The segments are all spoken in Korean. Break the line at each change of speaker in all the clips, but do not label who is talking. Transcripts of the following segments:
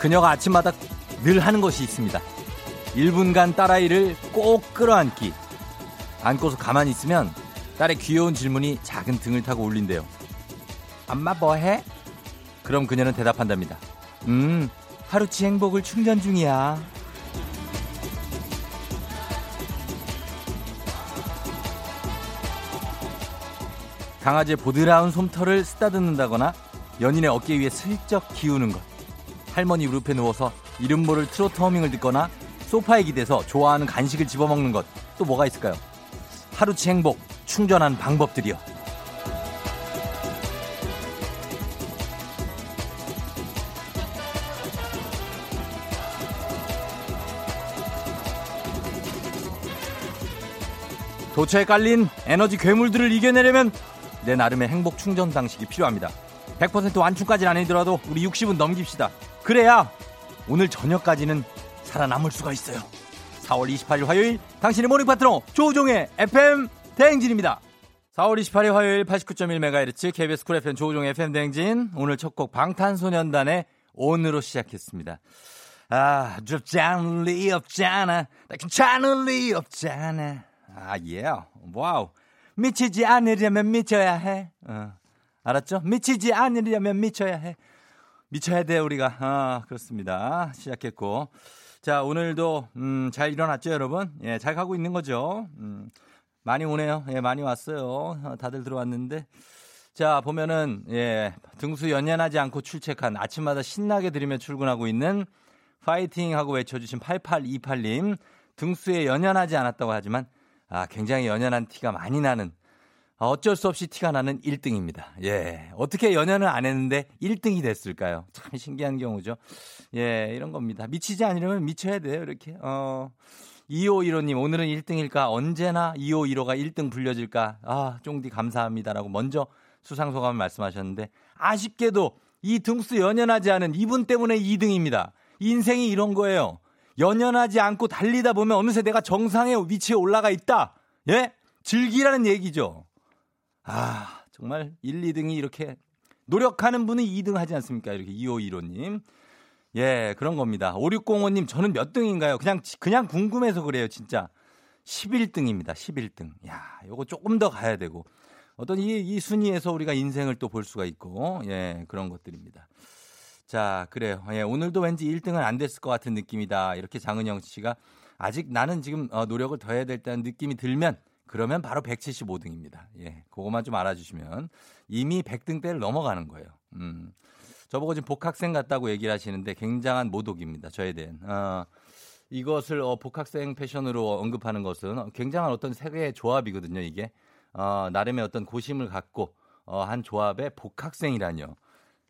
그녀가 아침마다 늘 하는 것이 있습니다. 1분간 딸아이를 꼭 끌어안기. 안고서 가만히 있으면 딸의 귀여운 질문이 작은 등을 타고 울린대요. 엄마 뭐해? 그럼 그녀는 대답한답니다. 음, 하루치 행복을 충전 중이야. 강아지의 보드라운 솜털을 쓰다듬는다거나 연인의 어깨 위에 슬쩍 기우는 것. 할머니 무릎에 누워서 이름 모를 트로트 허밍을 듣거나 소파에 기대서 좋아하는 간식을 집어먹는 것 또 뭐가 있을까요? 하루치 행복 충전한 방법들이요. 도처에 깔린 에너지 괴물들을 이겨내려면 내 나름의 행복 충전 방식이 필요합니다. 100% 완충까지는 아니더라도 우리 60은 넘깁시다. 그래야 오늘 저녁까지는 살아남을 수가 있어요. 4월 28일 화요일 당신의 morning 파트너 조우종의 FM 대행진입니다. 4월 28일 화요일 89.1MHz KBS 쿨 FM 조우종의 FM 대행진 오늘 첫 곡 방탄소년단의 ON으로 시작했습니다. 아, 괜찮을 리 없잖아. 나 괜찮을 리 없잖아. 아, 예. Yeah. Wow. 미치지 않으려면 미쳐야 해. 어. 알았죠? 미치지 않으려면 미쳐야 해. 미쳐야 돼, 우리가. 아, 그렇습니다. 시작했고. 자, 오늘도, 음, 잘 일어났죠, 여러분? 예, 잘 가고 있는 거죠? 음, 많이 오네요. 예, 많이 왔어요. 어, 다들 들어왔는데. 자, 보면은, 예, 등수 연연하지 않고 출첵한 아침마다 신나게 들으며 출근하고 있는 파이팅 하고 외쳐 주신 8828님. 등수에 연연하지 않았다고 하지만, 아, 굉장히 연연한 티가 많이 나는 어쩔 수 없이 티가 나는 1등입니다. 예. 어떻게 연연을 안 했는데 1등이 됐을까요? 참 신기한 경우죠. 예, 이런 겁니다. 미치지 않으려면 미쳐야 돼요, 이렇게. 어. 2515님, 오늘은 1등일까? 언제나 2515가 1등 불려질까? 아, 쫑디 감사합니다라고 먼저 수상소감을 말씀하셨는데, 아쉽게도 이 등수 연연하지 않은 이분 때문에 2등입니다. 인생이 이런 거예요. 연연하지 않고 달리다 보면 어느새 내가 정상의 위치에 올라가 있다. 예? 즐기라는 얘기죠. 아, 정말 1, 2등이 이렇게 노력하는 분은 2등 하지 않습니까? 이렇게 2515님. 예, 그런 겁니다. 5605님, 저는 몇 등인가요? 그냥, 그냥 궁금해서 그래요, 진짜. 11등입니다, 11등. 야, 요거 조금 더 가야 되고. 어떤 이, 이 순위에서 우리가 인생을 또 볼 수가 있고, 예, 그런 것들입니다. 자, 그래요. 예, 오늘도 왠지 1등은 안 됐을 것 같은 느낌이다. 이렇게 장은영 씨가 아직 나는 지금 어, 노력을 더 해야 될다는 느낌이 들면 그러면 바로 175등입니다. 예, 그것만 좀 알아주시면 이미 100등대를 넘어가는 거예요. 음. 저보고 지금 복학생 같다고 얘기를 하시는데 굉장한 모독입니다. 저에 대한. 어, 이것을 어, 복학생 패션으로 언급하는 것은 굉장한 어떤 세계의 조합이거든요. 이게 어, 나름의 어떤 고심을 갖고 어, 한 조합의 복학생이라뇨.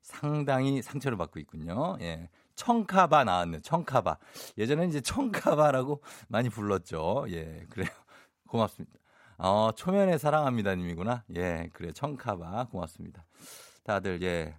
상당히 상처를 받고 있군요. 예. 청카바 나왔네요. 청카바. 예전에 이제 청카바라고 많이 불렀죠. 예, 그래요. 고맙습니다. 어, 초면에 사랑합니다 님이구나. 예, 그래. 청카바. 고맙습니다. 다들, 예.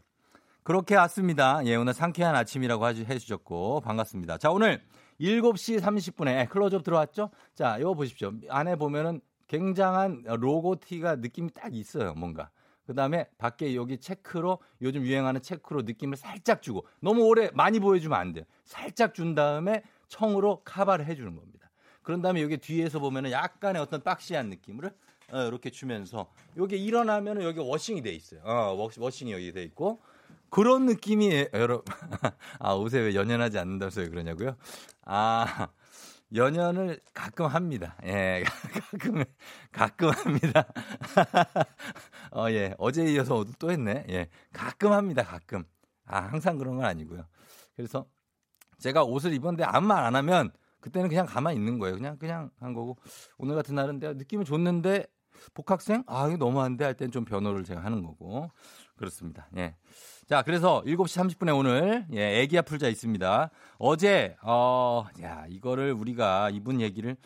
그렇게 왔습니다. 예, 오늘 상쾌한 아침이라고 해주셨고, 반갑습니다. 자, 오늘 7시 30분에 클로즈업 들어왔죠? 자, 이거 보십시오. 안에 보면은 굉장한 로고 티가 느낌이 딱 있어요, 뭔가. 그 다음에 밖에 여기 체크로 요즘 유행하는 체크로 느낌을 살짝 주고 너무 오래 많이 보여주면 안 돼요. 살짝 준 다음에 청으로 카바를 해주는 겁니다. 그런 다음에 여기 뒤에서 보면은 약간의 어떤 박시한 느낌을 어, 이렇게 주면서 여기 일어나면은 여기 워싱이 돼 있어요. 어, 워싱이 여기 돼 있고 그런 느낌이 여러분 아 옷에 왜 연연하지 않는다고 해서 그러냐고요? 아 연연을 가끔 합니다. 예, 가끔 가끔 합니다. 어, 예, 어제 이어서 또 했네. 예, 가끔 합니다. 가끔. 아 항상 그런 건 아니고요. 그래서 제가 옷을 입었는데 아무 말 안 하면 그때는 그냥 가만히 있는 거예요. 그냥 그냥 한 거고 오늘 같은 날은 내가 느낌이 좋는데 복학생 아 이거 너무한데 할 땐 좀 변호를 제가 하는 거고 그렇습니다. 예. 자, 그래서 7시 30분에 오늘 예, 애기야 풀자 있습니다. 어제 어, 야, 이거를 우리가 이분 얘기를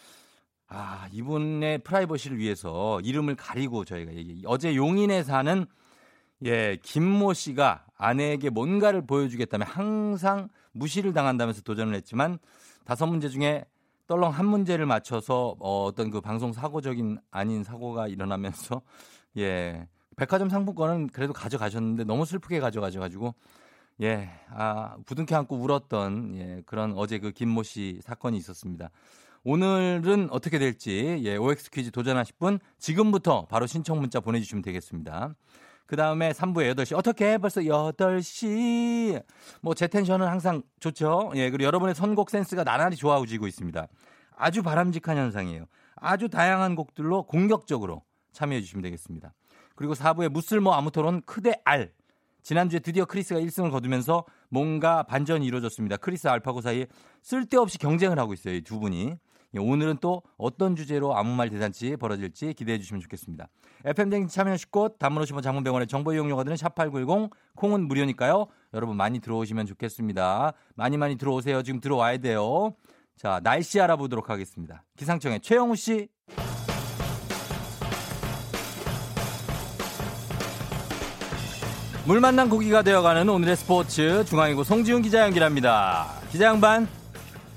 아, 이분의 프라이버시를 위해서 이름을 가리고 저희가 얘기. 어제 용인에 사는 예, 김모 씨가 아내에게 뭔가를 보여주겠다며 항상 무시를 당한다면서 도전을 했지만 다섯 문제 중에 떨렁 한 문제를 맞춰서 어, 어떤 그 방송 사고적인 아닌 사고가 일어나면서 예, 백화점 상품권은 그래도 가져가셨는데 너무 슬프게 가져가셔가지고 예, 아, 부둥켜 안고 울었던 예, 그런 어제 그 김모 씨 사건이 있었습니다. 오늘은 어떻게 될지 예, OX 퀴즈 도전하실 분 지금부터 바로 신청 문자 보내주시면 되겠습니다. 그 다음에 3부에 8시. 어떻게 벌써 8시. 뭐, 제 텐션은 항상 좋죠. 예, 그리고 여러분의 선곡 센스가 나날이 좋아지고 있습니다. 아주 바람직한 현상이에요. 아주 다양한 곡들로 공격적으로 참여해 주시면 되겠습니다. 그리고 4부에 무쓸모 아무토론 크대 알. 지난주에 드디어 크리스가 1승을 거두면서 뭔가 반전이 이루어졌습니다. 크리스 알파고 사이에 쓸데없이 경쟁을 하고 있어요. 이 두 분이. 예, 오늘은 또 어떤 주제로 아무 말 대잔치 벌어질지 기대해 주시면 좋겠습니다. FM댕진 참여하실 곳, 단문호시원 장문병원의 정보 이용료가 드는 샵8910, 콩은 무료니까요. 여러분 많이 들어오시면 좋겠습니다. 많이 많이 들어오세요. 지금 들어와야 돼요. 자, 날씨 알아보도록 하겠습니다. 기상청의 최영우 씨. 물 만난 고기가 되어가는 오늘의 스포츠 중앙이고 송지훈 기자 연결합니다. 기자 양반.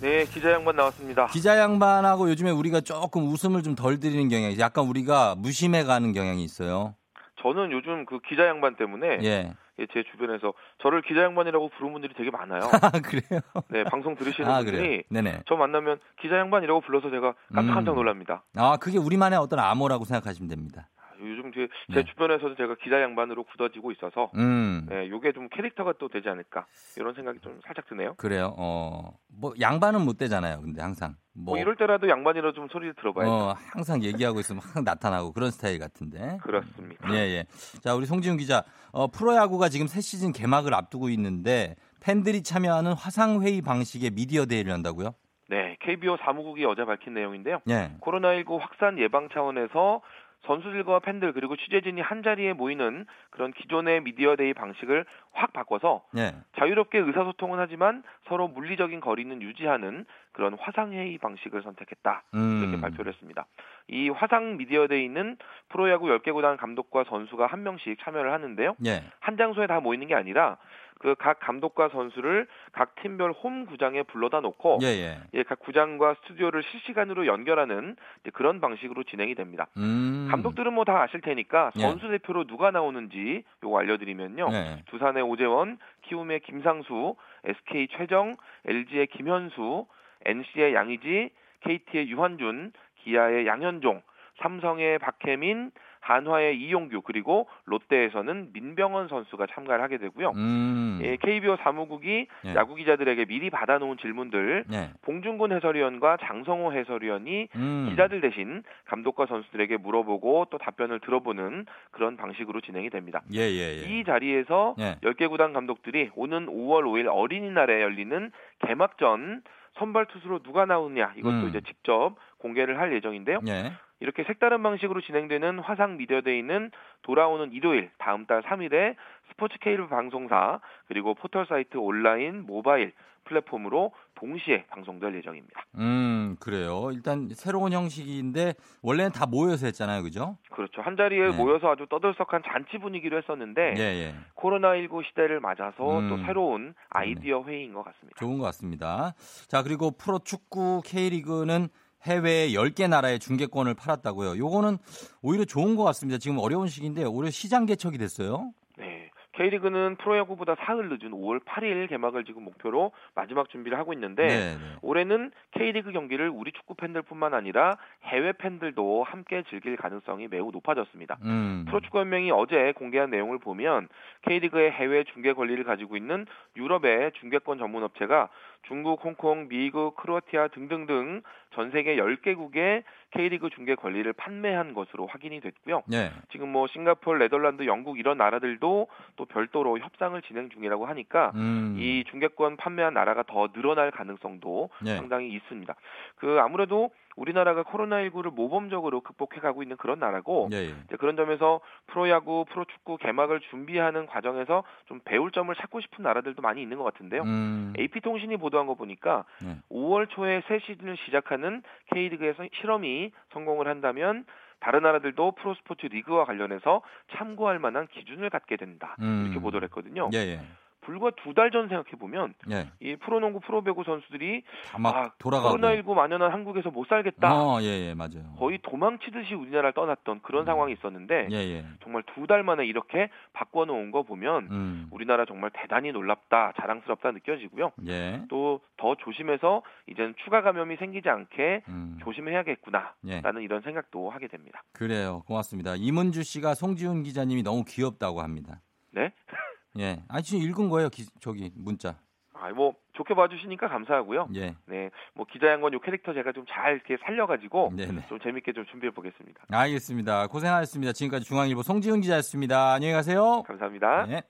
네, 기자 양반 나왔습니다.
기자 양반하고 요즘에 우리가 조금 웃음을 좀 덜 드리는 경향이 약간 우리가 무심해 가는 경향이 있어요.
저는 요즘 그 기자 양반 때문에
예.
예, 제 주변에서 저를 기자 양반이라고 부르는 분들이 되게 많아요.
아, 그래요?
네, 방송 들으시는
아,
분들이?
네네.
저 만나면 기자 양반이라고 불러서 제가 깜짝깜짝
음.
놀랍니다.
아, 그게 우리만의 어떤 암호라고 생각하시면 됩니다.
요즘 제, 제
네.
주변에서도 제가 기자 양반으로 굳어지고 있어서
음.
네, 요게 좀 캐릭터가 또 되지 않을까 이런 생각이 좀 살짝 드네요.
그래요. 어. 뭐 양반은 못 되잖아요. 근데 항상
뭐,
뭐
이럴 때라도 양반이라 좀 소리 들어봐야죠.
어, 항상 얘기하고 있으면 항상 나타나고 그런 스타일 같은데.
그렇습니다.
예, 예. 자, 우리 송지훈 기자. 어, 프로야구가 지금 새 시즌 개막을 앞두고 있는데 팬들이 참여하는 화상 회의 방식의 미디어 데이를 한다고요?
네, KBO 사무국이 어제 밝힌 내용인데요.
예.
코로나19 확산 예방 차원에서 선수들과 팬들 그리고 취재진이 한 자리에 모이는 그런 기존의 미디어데이 방식을 확 바꿔서
예.
자유롭게 의사소통은 하지만 서로 물리적인 거리는 유지하는 그런 화상회의 방식을 선택했다.
음.
이렇게 발표를 했습니다. 이 화상 미디어데이는 프로야구 10개 구단 감독과 선수가 한 명씩 참여를 하는데요.
예.
한 장소에 다 모이는 게 아니라 그 각 감독과 선수를 각 팀별 홈 구장에 불러다 놓고
예, 예.
예, 각 구장과 스튜디오를 실시간으로 연결하는 이제 그런 방식으로 진행이 됩니다.
음.
감독들은 뭐 다 아실 테니까
예.
선수 대표로 누가 나오는지 요거 알려드리면요.
예.
두산의 오재원, 키움의 김상수, SK 최정, LG의 김현수, NC의 양의지, KT의 유한준, 기아의 양현종, 삼성의 박혜민, 한화의 이용규 그리고 롯데에서는 민병헌 선수가 참가를 하게 되고요.
음.
예, KBO 사무국이
예.
야구 기자들에게 미리 받아놓은 질문들
예.
봉준곤 해설위원과 장성호 해설위원이
음.
기자들 대신 감독과 선수들에게 물어보고 또 답변을 들어보는 그런 방식으로 진행이 됩니다.
예, 예, 예.
이 자리에서
예.
10개 구단 감독들이 오는 5월 5일 어린이날에 열리는 개막전 선발 투수로 누가 나오느냐 이것도
음.
이제 직접 공개를 할 예정인데요.
예.
이렇게 색다른 방식으로 진행되는 화상 미디어데이는 돌아오는 일요일 다음 달 3일에 스포츠 케이블 방송사 그리고 포털 사이트 온라인 모바일 플랫폼으로 동시에 방송될 예정입니다.
음, 그래요. 일단 새로운 형식인데 원래는 다 모여서 했잖아요. 그죠?
그렇죠. 한 자리에
네.
모여서 아주 떠들썩한 잔치 분위기로 했었는데
예, 예.
코로나19 시대를 맞아서
음.
또 새로운 아이디어 회의인 것 같습니다.
좋은 것 같습니다. 자, 그리고 프로 축구 K리그는 해외 10개 나라에 중계권을 팔았다고요. 요거는 오히려 좋은 것 같습니다. 지금 어려운 시기인데 오히려 시장 개척이 됐어요.
네. K리그는 프로야구보다 사흘 늦은 5월 8일 개막을 지금 목표로 마지막 준비를 하고 있는데
네, 네.
올해는 K리그 경기를 우리 축구 팬들뿐만 아니라 해외 팬들도 함께 즐길 가능성이 매우 높아졌습니다.
음.
프로축구연맹이 어제 공개한 내용을 보면 K리그의 해외 중계 권리를 가지고 있는 유럽의 중계권 전문 업체가 중국, 홍콩, 미국, 크로아티아 등등등 전 세계 10개국의 K리그 중계 권리를 판매한 것으로 확인이 됐고요.
네.
지금 뭐 싱가포르, 네덜란드, 영국 이런 나라들도 또 별도로 협상을 진행 중이라고 하니까
음.
이 중계권 판매한 나라가 더 늘어날 가능성도
예.
상당히 있습니다. 그 아무래도 우리나라가 코로나19를 모범적으로 극복해가고 있는 그런 나라고
예, 예.
그런 점에서 프로야구, 프로축구 개막을 준비하는 과정에서 좀 배울 점을 찾고 싶은 나라들도 많이 있는 것 같은데요.
음.
AP통신이 보도한 거 보니까
네.
5월 초에 새 시즌을 시작하는 K리그에서 실험이 성공을 한다면 다른 나라들도 프로스포츠 리그와 관련해서 참고할 만한 기준을 갖게 된다.
음.
이렇게 보도를 했거든요.
예, 예.
불과 두 달 전 생각해 보면
예.
이 프로농구 프로배구 선수들이
다막
아,
돌아가고.
코로나19 만연한 한국에서 못 살겠다.
어, 예, 예, 맞아요.
거의 도망치듯이 우리나라를 떠났던 그런
음.
상황이 있었는데
예, 예.
정말 두 달 만에 이렇게 바꿔 놓은 거 보면
음.
우리나라 정말 대단히 놀랍다, 자랑스럽다 느껴지고요.
예.
또더 조심해서 이제는 추가 감염이 생기지 않게
음.
조심해야겠구나라는
예.
이런 생각도 하게 됩니다.
그래요. 고맙습니다. 이문주 씨가 송지훈 기자님이 너무 귀엽다고 합니다.
네?
예. 아니, 지금 읽은 거예요. 기, 저기 문자.
아, 뭐 좋게 봐주시니까 감사하고요.
예.
네, 뭐 기자 양반 요 캐릭터 제가 좀 잘 이렇게 살려가지고
네, 네.
좀 재밌게 좀 준비해 보겠습니다.
알겠습니다. 고생하셨습니다. 지금까지 중앙일보 송지훈 기자였습니다. 안녕히 가세요.
감사합니다.
네.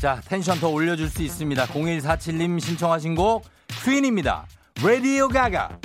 자, 텐션 더 올려줄 수 있습니다. 0147님 신청하신 곡 퀸입니다. 레디오 가가.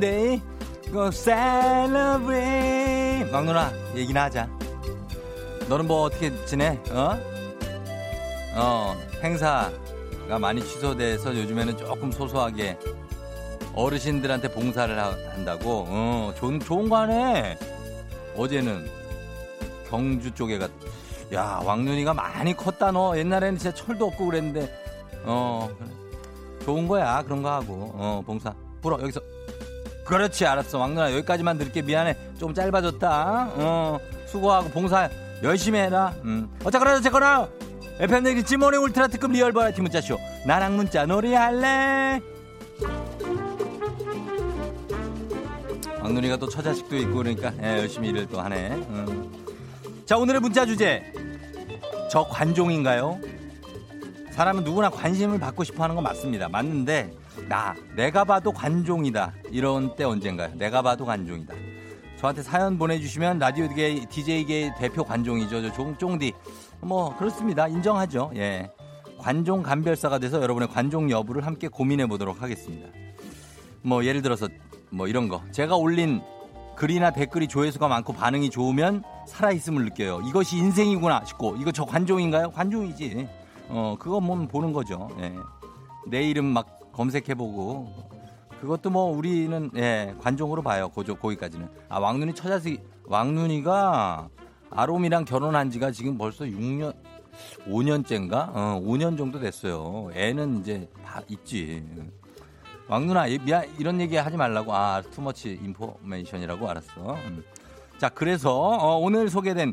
데이 Go celebrate 막누나 얘기나 하자 너는 뭐 어떻게 지내? 어? 어 행사가 많이 취소돼서 요즘에는 조금 소소하게 어르신들한테 봉사를 하- 한다고 어 좋은, 좋은 거 하네 어제는 경주 쪽에 갔 야, 왕눈이가 많이 컸다, 너. 옛날에는 진짜 철도 없고 그랬는데, 어. 좋은 거야. 그런 거 하고. 어, 봉사. 불어, 여기서. 그렇지, 알았어. 왕눈아, 여기까지만 들게 미안해. 좀 짧아졌다. 어, 수고하고 봉사 열심히 해라. 음. 어쨌거나, 어쨌거나. FM대기 찌모닝 울트라 특급 real 버라이어티 문자쇼. 나랑 문자 놀이 할래? 왕눈이가 또 처자식도 있고 그러니까 예, 열심히 일을 또 하네. 음. 자, 오늘의 문자 주제. 저 관종인가요? 사람은 누구나 관심을 받고 싶어 하는 건 맞습니다. 맞는데, 나, 내가 봐도 관종이다. 이런 때 언젠가요? 내가 봐도 관종이다. 저한테 사연 보내주시면 라디오계, DJ계 대표 관종이죠. 저 종, 쫑디. 뭐, 그렇습니다. 인정하죠. 예. 관종 감별사가 돼서 여러분의 관종 여부를 함께 고민해 보도록 하겠습니다. 뭐, 예를 들어서, 뭐, 이런 거. 제가 올린 글이나 댓글이 조회수가 많고 반응이 좋으면 살아있음을 느껴요. 이것이 인생이구나 싶고, 이거 저 관종인가요? 관종이지. 어, 그거 뭐 보는 거죠. 예. 내 이름 막 검색해보고. 그것도 뭐 우리는, 예, 관종으로 봐요. 고조, 거기까지는. 아, 왕눈이 처자식, 왕눈이가 아롬이랑 결혼한 지가 지금 벌써 6년, 5년째인가? 어, 5년 정도 됐어요. 애는 이제 다 있지. 이- 미안 이런 얘기 하지 말라고 아 투머치 인포메이션이라고 알았어. 음. 자 그래서 어, 오늘 소개된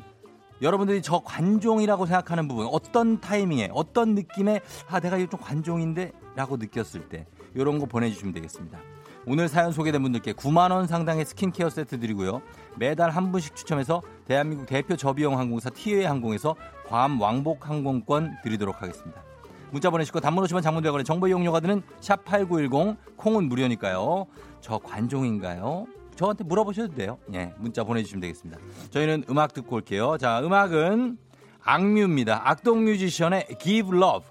여러분들이 저 관종이라고 생각하는 부분 어떤 타이밍에 어떤 느낌에 아 내가 이거 좀 관종인데 라고 느꼈을 때 이런 거 보내주시면 되겠습니다. 오늘 사연 소개된 분들께 9만 원 상당의 스킨케어 세트 드리고요. 매달 한 분씩 추첨해서 대한민국 대표 저비용 항공사 티웨이 항공에서 괌 왕복 항공권 드리도록 하겠습니다. 문자 보내시고 단문 오시면 장문 100원에 정보 이용료가 드는 샵8910 콩은 무료니까요. 저 관종인가요? 저한테 물어보셔도 돼요. 예, 문자 보내주시면 되겠습니다. 저희는 음악 듣고 올게요. 자, 음악은 악뮤입니다. 악동 뮤지션의 Give Love.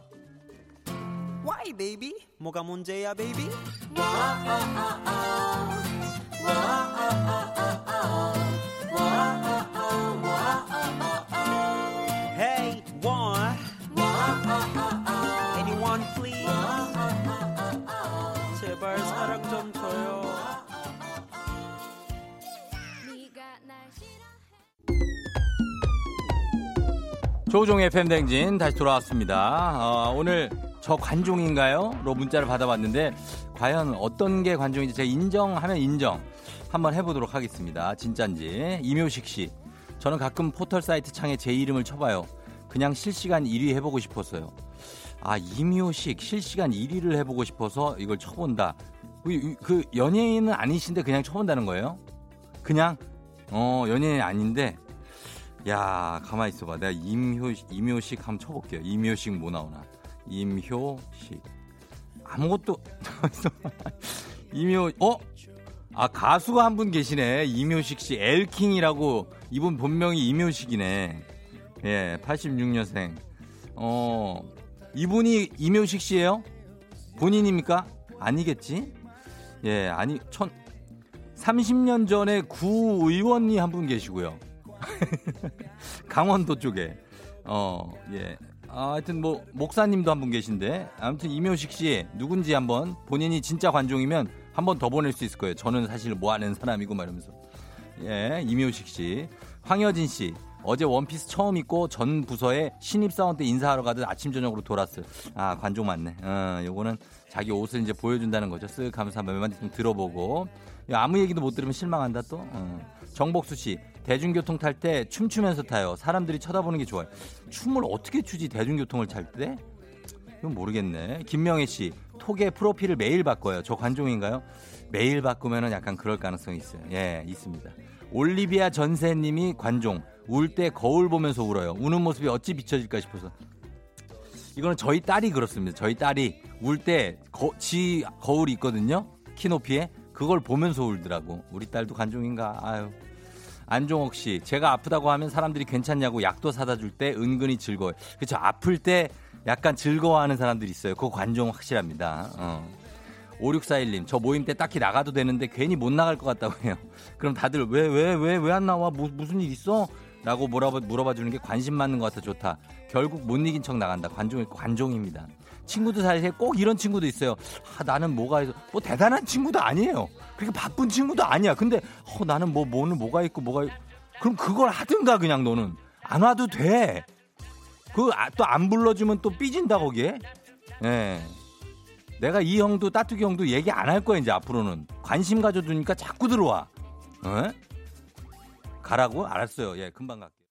Why baby? 뭐가 문제야 baby? Hey, one. Anyone please? 제발 사랑 좀 줘요.
조종의 팬댕진 다시 돌아왔습니다. 어, 오늘 저 관종인가요? 로 문자를 받아봤는데 과연 어떤 게 관종인지 제가 인정하면 인정. 한번 해보도록 하겠습니다. 진짠지. 이묘식 씨. 저는 가끔 포털 사이트 창에 제 이름을 쳐봐요. 그냥 실시간 1위 해보고 싶었어요. 아, 이묘식 실시간 1위를 해보고 싶어서 이걸 쳐본다. 그, 그 연예인은 아니신데 그냥 쳐본다는 거예요? 그냥? 어, 연예인 아닌데. 야, 가만히 있어봐. 내가 임효, 이묘식 한번 쳐볼게요. 이묘식 뭐 나오나. 임효식. 아무것도. 이묘, 어? 아, 가수가 한 분 계시네. 이묘식 씨. 엘킹이라고. 이분 본명이 이묘식이네. 예, 86년생. 어, 이분이 이묘식 씨예요 본인입니까? 아니겠지? 예, 아니, 천, 30년 전에 구 의원이 한 분 계시고요. 강원도 쪽에. 어, 예. 아, 하여튼 뭐, 목사님도 한 분 계신데. 아무튼 이묘식 씨, 누군지 한번 본인이 진짜 관종이면 한 번 더 보낼 수 있을 거예요. 저는 사실 뭐 하는 사람이고 말하면서. 예, 이묘식 씨. 황여진 씨. 어제 원피스 처음 입고 전 부서에 신입사원 때 인사하러 가듯 아침 저녁으로 돌았어요. 아 관종 맞네. 어, 요거는 자기 옷을 이제 보여준다는 거죠. 쓱 하면서 몇 마디 좀 들어보고 아무 얘기도 못 들으면 실망한다 또. 어. 정복수 씨 대중교통 탈 때 춤추면서 타요. 사람들이 쳐다보는 게 좋아요. 춤을 어떻게 추지 대중교통을 탈 때? 이건 모르겠네. 김명혜 씨 톡에 프로필을 매일 바꿔요. 저 관종인가요? 매일 바꾸면은 약간 그럴 가능성이 있어요. 예, 있습니다. 올리비아 전세님이 관종. 울 때 거울 보면서 울어요. 우는 모습이 어찌 비춰질까 싶어서. 이거는 저희 딸이 그렇습니다. 저희 딸이 울 때 지 거울이 있거든요. 키 높이에 그걸 보면서 울더라고. 우리 딸도 관종인가? 아유. 안종옥 씨, 제가 아프다고 하면 사람들이 괜찮냐고 약도 사다 줄 때 은근히 즐거워요. 그렇죠. 아플 때 약간 즐거워하는 사람들이 있어요. 그거 관종 확실합니다. 어. 5641님, 저 모임 때 딱히 나가도 되는데 괜히 못 나갈 것 같다고 해요. 그럼 다들 왜, 왜, 왜, 왜 안 나와? 무, 무슨 일 있어? 라고 물어봐, 물어봐 주는 게 관심 맞는 것 같아 좋다. 결국 못 이긴 척 나간다. 관종, 관종입니다. 친구들 사이에 꼭 이런 친구도 있어요. 아, 나는 뭐가 있어. 뭐 대단한 친구도 아니에요. 그렇게 바쁜 친구도 아니야. 근데, 어, 나는 뭐, 뭐는 뭐가 있고 뭐가 있... 그럼 그걸 하든가 그냥 너는. 안 와도 돼. 그, 아, 또안 불러주면 또 삐진다, 거기에. 예. 네. 내가 이 형도 따뚜기 형도 얘기 안 할 거야 이제 앞으로는 관심 가져두니까 자꾸 들어와. 어? 가라고? 알았어요. 예, 금방 갈게요.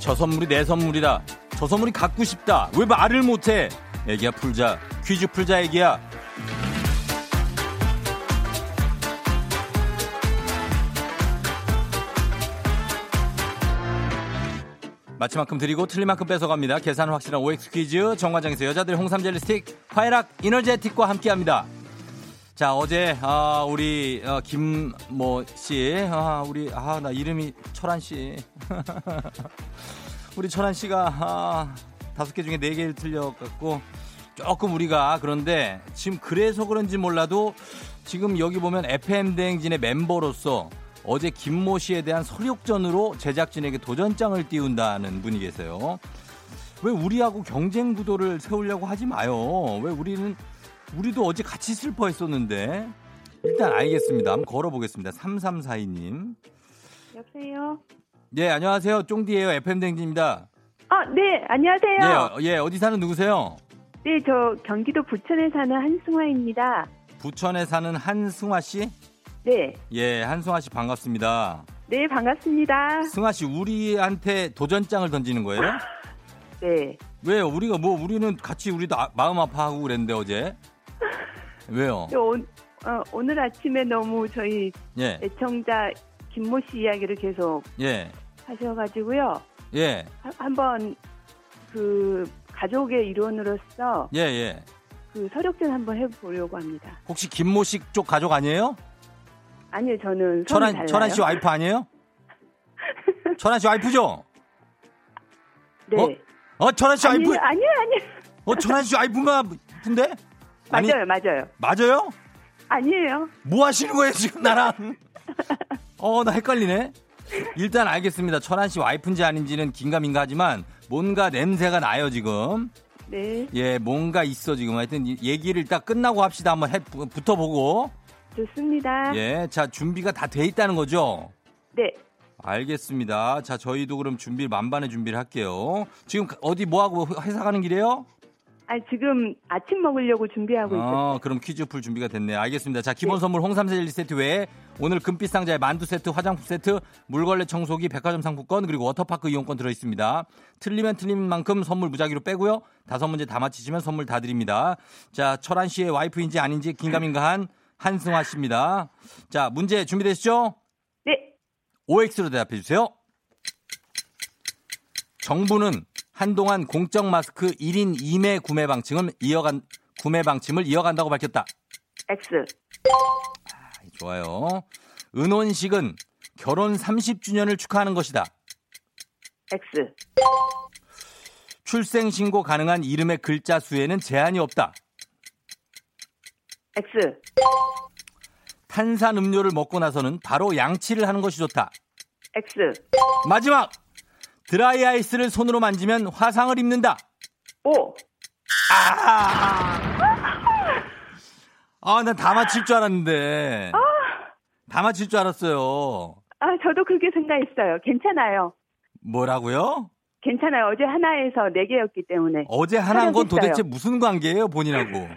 저 선물이 내 선물이다. 저 선물이 갖고 싶다. 왜 말을 못해? 애기야 풀자. 퀴즈 풀자 애기야. 마치 만큼 드리고 틀린 만큼 뺏어갑니다. 계산 확실한 OX 퀴즈 정관장에서 여자들의 홍삼 젤리 스틱 화이락 이너제틱과 함께합니다. 자 어제 아, 우리 어, 김모 씨, 아, 우리 아 나 이름이 철한 씨, 우리 철한 씨가 아, 다섯 개 중에 네 개를 틀려갖고 조금 우리가 그런데 지금 그래서 그런지 몰라도 지금 여기 보면 FM 대행진의 멤버로서 어제 김모 씨에 대한 설욕전으로 제작진에게 도전장을 띄운다는 분이 계세요. 왜 우리하고 경쟁 구도를 세우려고 하지 마요. 왜 우리는 우리도 어제 같이 슬퍼했었는데 일단 알겠습니다. 한번 걸어보겠습니다. 3342님.
여보세요.
예, 안녕하세요. 쫑디예요. FM 댕진입니다.
아, 네, 안녕하세요.
예, 어, 예, 어디 사는 누구세요?
네, 저 경기도 부천에 사는 한승화입니다.
부천에 사는 한승화 씨?
네.
예, 한승화 씨 반갑습니다.
네, 반갑습니다.
승화 씨, 우리한테 도전장을 던지는 거예요?
네.
왜요? 우리가 뭐 우리는 같이 우리도 아, 마음 아파하고 그랬는데 어제. 왜요?
저 오, 어, 오늘 아침에 너무 저희
예.
애청자 김모 씨 이야기를 계속
예.
하셔가지고요.
예.
하- 한번 그 가족의 일원으로서
예, 예.
그 서력전 한번 해보려고 합니다.
혹시 김모식 쪽 가족 아니에요?
아니요, 저는 달라요.
철한 씨 와이프 아니에요? 철한 씨 와이프죠?
네.
어? 어, 철한 씨 와이프.
아니요, 아니요, 아니요.
어, 철한 씨 와이프인가 본데? 아니,
맞아요, 맞아요.
맞아요?
아니에요.
뭐 하시는 거예요, 지금 나랑? 어, 나 헷갈리네. 일단 알겠습니다. 철한 씨 와이프인지 아닌지는 긴가민가 하지만 뭔가 냄새가 나요, 지금.
네,
예, 뭔가 있어, 지금. 하여튼 이 얘기를 일단 끝나고 합시다. 한번 해, 붙어보고.
좋습니다.
예, 자, 준비가 다 돼 있다는 거죠?
네,
알겠습니다. 자, 저희도 그럼 준비 만반의 준비를 할게요. 지금 어디 뭐 하고 회사 가는 길이에요?
아 지금 아침 먹으려고 준비하고 있어요.
어, 그럼 퀴즈 풀 준비가 됐네요. 알겠습니다. 자, 기본
네.
선물 홍삼 젤리 세트 외에 오늘 금빛 상자에 만두 세트, 화장품 세트, 물걸레 청소기, 백화점 상품권 그리고 워터파크 이용권 들어 있습니다. 틀리면 틀린 만큼 선물 무작위로 빼고요. 다섯 문제 다 맞히시면 선물 다 드립니다. 자, 철한 씨의 와이프인지 아닌지 긴가민가한 한승화 씨입니다. 자, 문제 준비되시죠?
네,
OX로 대답해 주세요. 정부는 한동안 공적 마스크 1인 2매 구매 방침을 이어간 구매 방침을 이어간다고 밝혔다.
X,
좋아요. 은혼식은 결혼 30주년을 축하하는 것이다.
X,
출생 신고 가능한 이름의 글자 수에는 제한이 없다.
X,
탄산 음료를 먹고 나서는 바로 양치를 하는 것이 좋다.
X,
마지막 드라이 아이스를 손으로 만지면 화상을 입는다.
O,
아, 난 다 맞힐 줄 알았는데. 다 맞힐 줄 알았어요.
아 저도 그렇게 생각했어요. 괜찮아요.
뭐라고요?
괜찮아요. 어제 하나에서 네 개였기 때문에.
어제 하나인 건. 도대체 무슨 관계예요, 본인하고?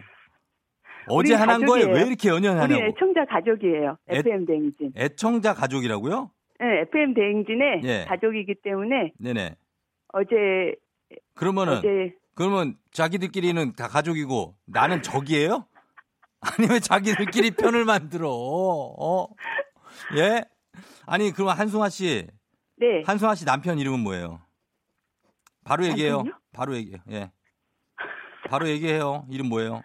어제
우리
하나인 거에. 왜 이렇게
우리
연연하냐고.
애청자 가족이에요.
애-
FM 대행진.
애청자 가족이라고요?
네, FM 대행진의
예.
가족이기 때문에
네네.
어제
그러면은,
어제
그러면 자기들끼리는 다 가족이고 나는 적이에요? 아니, 왜 자기들끼리 편을 만들어? 어? 예? 아니, 그럼 한승화 씨,
네
한승화 씨 남편 이름은 뭐예요? 바로 얘기해요.
남편이요?
바로 얘기해요. 예. 바로 얘기해요. 이름 뭐예요?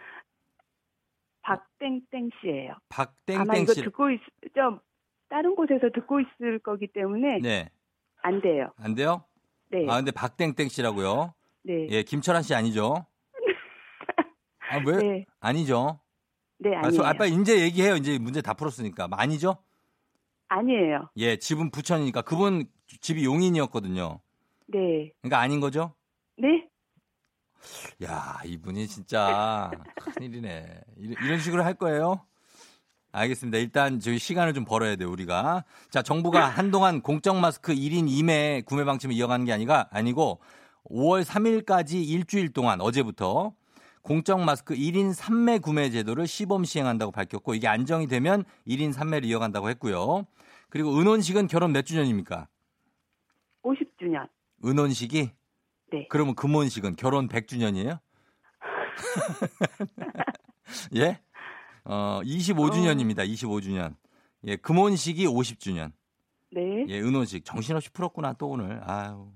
박땡땡 씨예요. 아마
박땡땡
이거
씨.
듣고 있, 좀 다른 곳에서 듣고 있을 거기 때문에
네.
안 돼요.
안 돼요?
네,
아, 근데 박땡땡 씨라고요?
네,
예, 김철환 씨 아니죠? 아, 왜?
네,
아니죠?
네
아,
아니에요.
소- 아, 빨리 이제 얘기해요. 이제 문제 다 풀었으니까. 아니죠?
아니에요.
예, 집은 부천이니까. 그분 집이 용인이었거든요.
네,
그러니까 아닌 거죠?
네,
야, 이분이 진짜 큰일이네. 이런 식으로 할 거예요? 알겠습니다. 일단 저희 시간을 좀 벌어야 돼요, 우리가. 자, 정부가 한동안 공적 마스크 1인 2매 구매 방침을 이어가는 게 아니가 아니고 5월 3일까지 일주일 동안 어제부터 공적 마스크 1인 3매 구매 제도를 시범 시행한다고 밝혔고 이게 안정이 되면 1인 3매를 이어간다고 했고요. 그리고 은혼식은 결혼 몇 주년입니까?
50주년.
은혼식이?
네,
그러면 금혼식은 결혼 100주년이에요? 예? 어, 25주년입니다. 25주년. 예, 금혼식이 50주년.
네,
예, 은혼식. 정신없이 풀었구나, 또 오늘. 아유.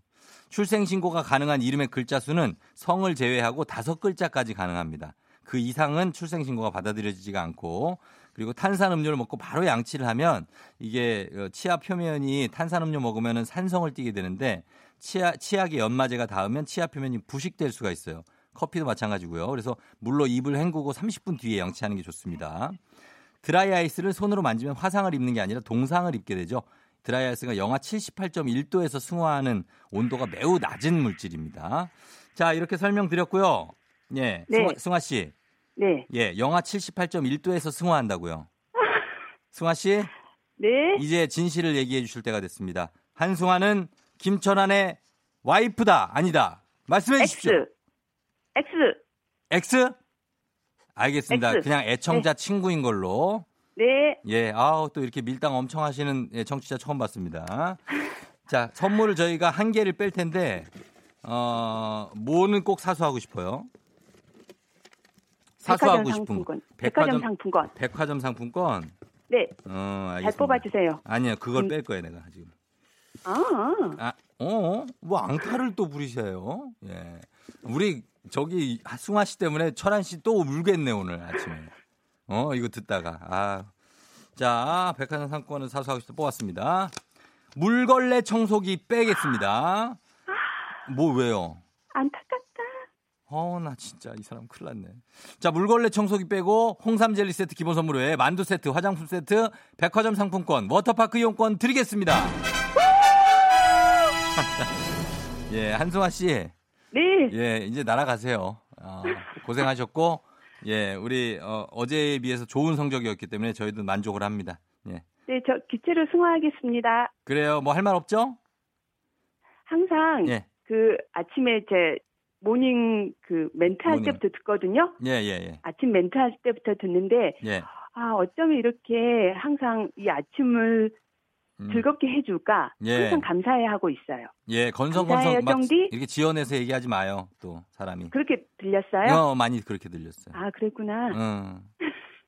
출생신고가 가능한 이름의 글자 수는 성을 제외하고 다섯 글자까지 가능합니다. 그 이상은 출생신고가 받아들여지지가 않고 그리고 탄산음료를 먹고 바로 양치를 하면 이게 어, 치아 표면이 탄산음료 먹으면 산성을 띠게 되는데 치아, 치약에 연마제가 닿으면 치아 표면이 부식될 수가 있어요. 커피도 마찬가지고요. 그래서 물로 입을 헹구고 30분 뒤에 양치하는 게 좋습니다. 드라이 아이스를 손으로 만지면 화상을 입는 게 아니라 동상을 입게 되죠. 드라이 아이스가 영하 78.1도에서 승화하는 온도가 매우 낮은 물질입니다. 자, 이렇게 설명드렸고요. 예.
네.
승화, 승화 씨.
네,
예, 영하 78.1도에서 승화한다고요. 승화 씨,
네,
이제 진실을 얘기해 주실 때가 됐습니다. 한승화는 김천환의 와이프다, 아니다. 말씀해 주십시오.
X, X,
X? 알겠습니다.
X.
그냥 애청자 친구인 걸로.
네,
예, 아우, 또 이렇게 밀당 엄청 하시는 예, 청취자 처음 봤습니다. 자, 선물을 저희가 한 개를 뺄 텐데, 어, 뭐는 꼭 사수하고 싶어요? 사수하고
백화점
싶은 거.
상품권. 백화점 상품권.
백화점 상품권?
네,
어,
잘
알겠습니다.
뽑아주세요.
아니요, 그걸
음.
뺄 거예요, 내가 지금.
아,
아, 어? 뭐 앙탈을 또 부리셔요? 예. 우리 저기 승화 씨 때문에 철한 씨 또 울겠네 오늘 아침에. 어, 이거 듣다가. 아. 자, 백화점 상권을 사수하고 싶어 뽑았습니다. 물걸레 청소기 빼겠습니다. 뭐 왜요?
안타깝다.
어, 나 진짜 이 사람 큰일 났네. 자, 물걸레 청소기 빼고 홍삼 젤리 세트 기본 선물에 만두 세트, 화장품 세트, 백화점 상품권, 워터파크 이용권 드리겠습니다. 예, 한승화 씨.
네,
예, 이제 날아가세요. 어, 고생하셨고, 예, 우리 어, 어제에 비해서 좋은 성적이었기 때문에 저희도 만족을 합니다. 예.
네, 저 기체로 승화하겠습니다.
그래요. 뭐 할 말 없죠?
항상
예.
그 아침에 제 morning 그 멘트 할
morning.
때부터 듣거든요.
예, 예, 예.
아침 멘트 할 때부터 듣는데
예.
아 어쩌면 이렇게 항상 이 아침을
음.
즐겁게 해줄까
예.
항상 감사해하고 있어요.
예, 건성건성 막? 이렇게 지어내서 얘기하지 마요. 또 사람이.
그렇게 들렸어요?
어, 많이 그렇게 들렸어요.
아 그랬구나.
응.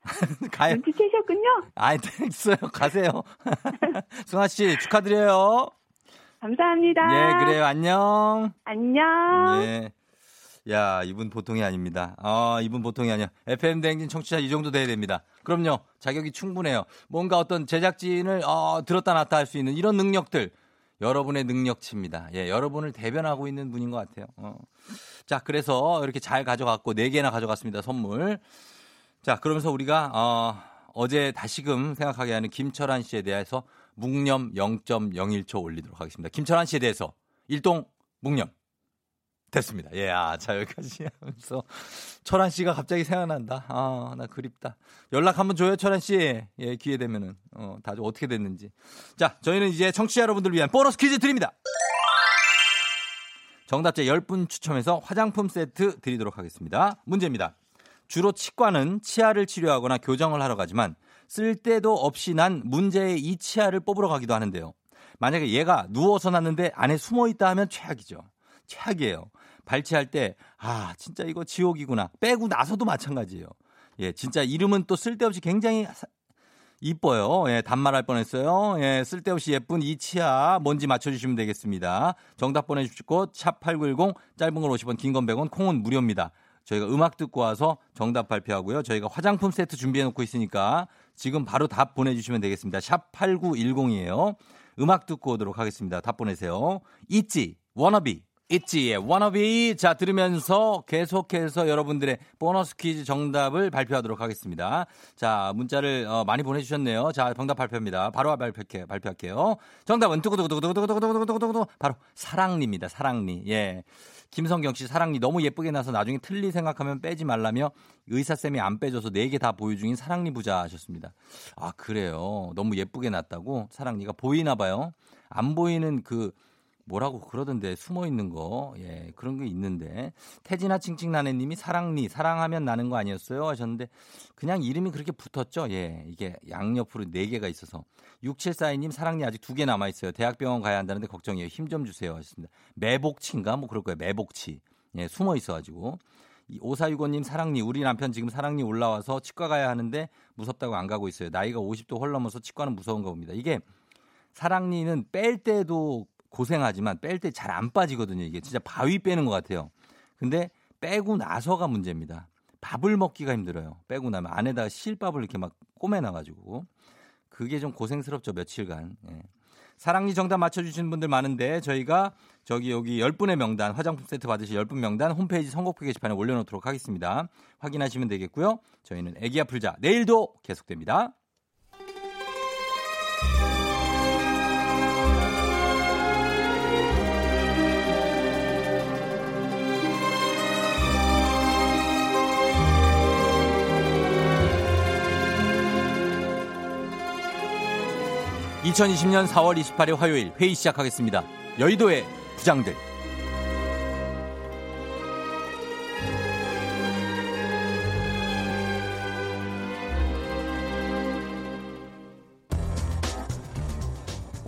가요.
눈치채셨군요.
아이, 됐어요. 가세요. 승아 씨 축하드려요.
감사합니다.
예, 그래요. 안녕.
안녕.
예. 야, 이분 보통이 아닙니다. 아, 이분 보통이 아니야. FM 대행진 청취자 이 정도 돼야 됩니다. 그럼요. 자격이 충분해요. 뭔가 어떤 제작진을 어, 들었다 놨다 할 수 있는 이런 능력들. 여러분의 능력치입니다. 예, 여러분을 대변하고 있는 분인 것 같아요. 어. 자, 그래서 이렇게 잘 가져갔고, 네개나 가져갔습니다. 선물. 자, 그러면서 우리가, 어, 어제 다시금 생각하게 하는 김철환 씨에 대해서 묵념 0.01초 올리도록 하겠습니다. 김철환 씨에 대해서 일동 묵념. 됐습니다. 예, 아, 자, 여기까지 하면서. 철환 씨가 갑자기 생각난다. 아, 나 그립다. 연락 한번 줘요, 철환 씨. 예, 기회 되면은. 어, 다들 어떻게 됐는지. 자, 저희는 이제 청취자 여러분들을 위한 보너스 퀴즈 드립니다. 정답자 10분 추첨해서 화장품 세트 드리도록 하겠습니다. 문제입니다. 주로 치과는 치아를 치료하거나 교정을 하러 가지만 쓸 데도 없이 난 문제의 이 치아를 뽑으러 가기도 하는데요. 만약에 얘가 누워서 났는데 안에 숨어 있다 하면 최악이죠. 최악이에요. 발치할 때, 아, 진짜 이거 지옥이구나. 빼고 나서도 마찬가지예요. 예, 진짜 이름은 또 쓸데없이 굉장히 사- 이뻐요. 예, 단말할 뻔했어요. 예, 쓸데없이 예쁜 이 치아 뭔지 맞춰주시면 되겠습니다. 정답 보내주시고 샵8910 짧은 걸 50원 긴 건 100원 콩은 무료입니다. 저희가 음악 듣고 와서 정답 발표하고요. 저희가 화장품 세트 준비해 놓고 있으니까 지금 바로 답 보내주시면 되겠습니다. 샵 8910이에요. 음악 듣고 오도록 하겠습니다. 답 보내세요. 있지, 워너비. 있지의 워너비. 자, 들으면서 계속해서 여러분들의 보너스 퀴즈 정답을 발표하도록 하겠습니다. 자, 문자를 어, 많이 보내주셨네요. 자, 정답 발표합니다. 바로 발표할게요. 발표할게요. 정답은 두구두구두구두구두구두구두구두구 바로 사랑니입니다. 사랑니. 예. 김성경 씨 사랑니 너무 예쁘게 나서 나중에 틀리 생각하면 빼지 말라며 의사 쌤이 안 빼줘서 네 개 다 보유 중인 사랑니 부자 하셨습니다. 아, 그래요. 너무 예쁘게 났다고? 사랑니가 보이나 봐요. 안 보이는 그 뭐라고 그러던데 숨어 있는 거. 예, 그런 게 있는데. 태진아 칭칭나네님이 사랑니, 사랑하면 나는 거 아니었어요? 하셨는데 그냥 이름이 그렇게 붙었죠. 예, 이게 양옆으로 네 개가 있어서. 6742님 사랑니 아직 두 개 남아 있어요. 대학병원 가야 한다는데 걱정이에요. 힘 좀 주세요. 하셨습니다. 매복치인가? 뭐 그럴 거예요. 매복치. 예, 숨어 있어가지고. 이 5465님 사랑니 우리 남편 지금 사랑니 올라와서 치과 가야 하는데 무섭다고 안 가고 있어요. 나이가 50도 헐 넘어서 치과는 무서운가 봅니다. 이게 사랑니는 뺄 때도 고생하지만 뺄 때 잘 안 빠지거든요. 이게 진짜 바위 빼는 것 같아요. 근데 빼고 나서가 문제입니다. 밥을 먹기가 힘들어요. 빼고 나면 안에다가 실밥을 이렇게 막 꼬매놔가지고 그게 좀 고생스럽죠 며칠간. 예. 사랑니 정답 맞춰주신 분들 많은데 저희가 저기 여기 10분의 명단 화장품 세트 받으실 10분 명단 홈페이지 선곡표 게시판에 올려놓도록 하겠습니다. 확인하시면 되겠고요. 저희는 애기야 풀자 내일도 계속됩니다. (2020년 4월 28일) 화요일 회의 시작하겠습니다 여의도의 부장들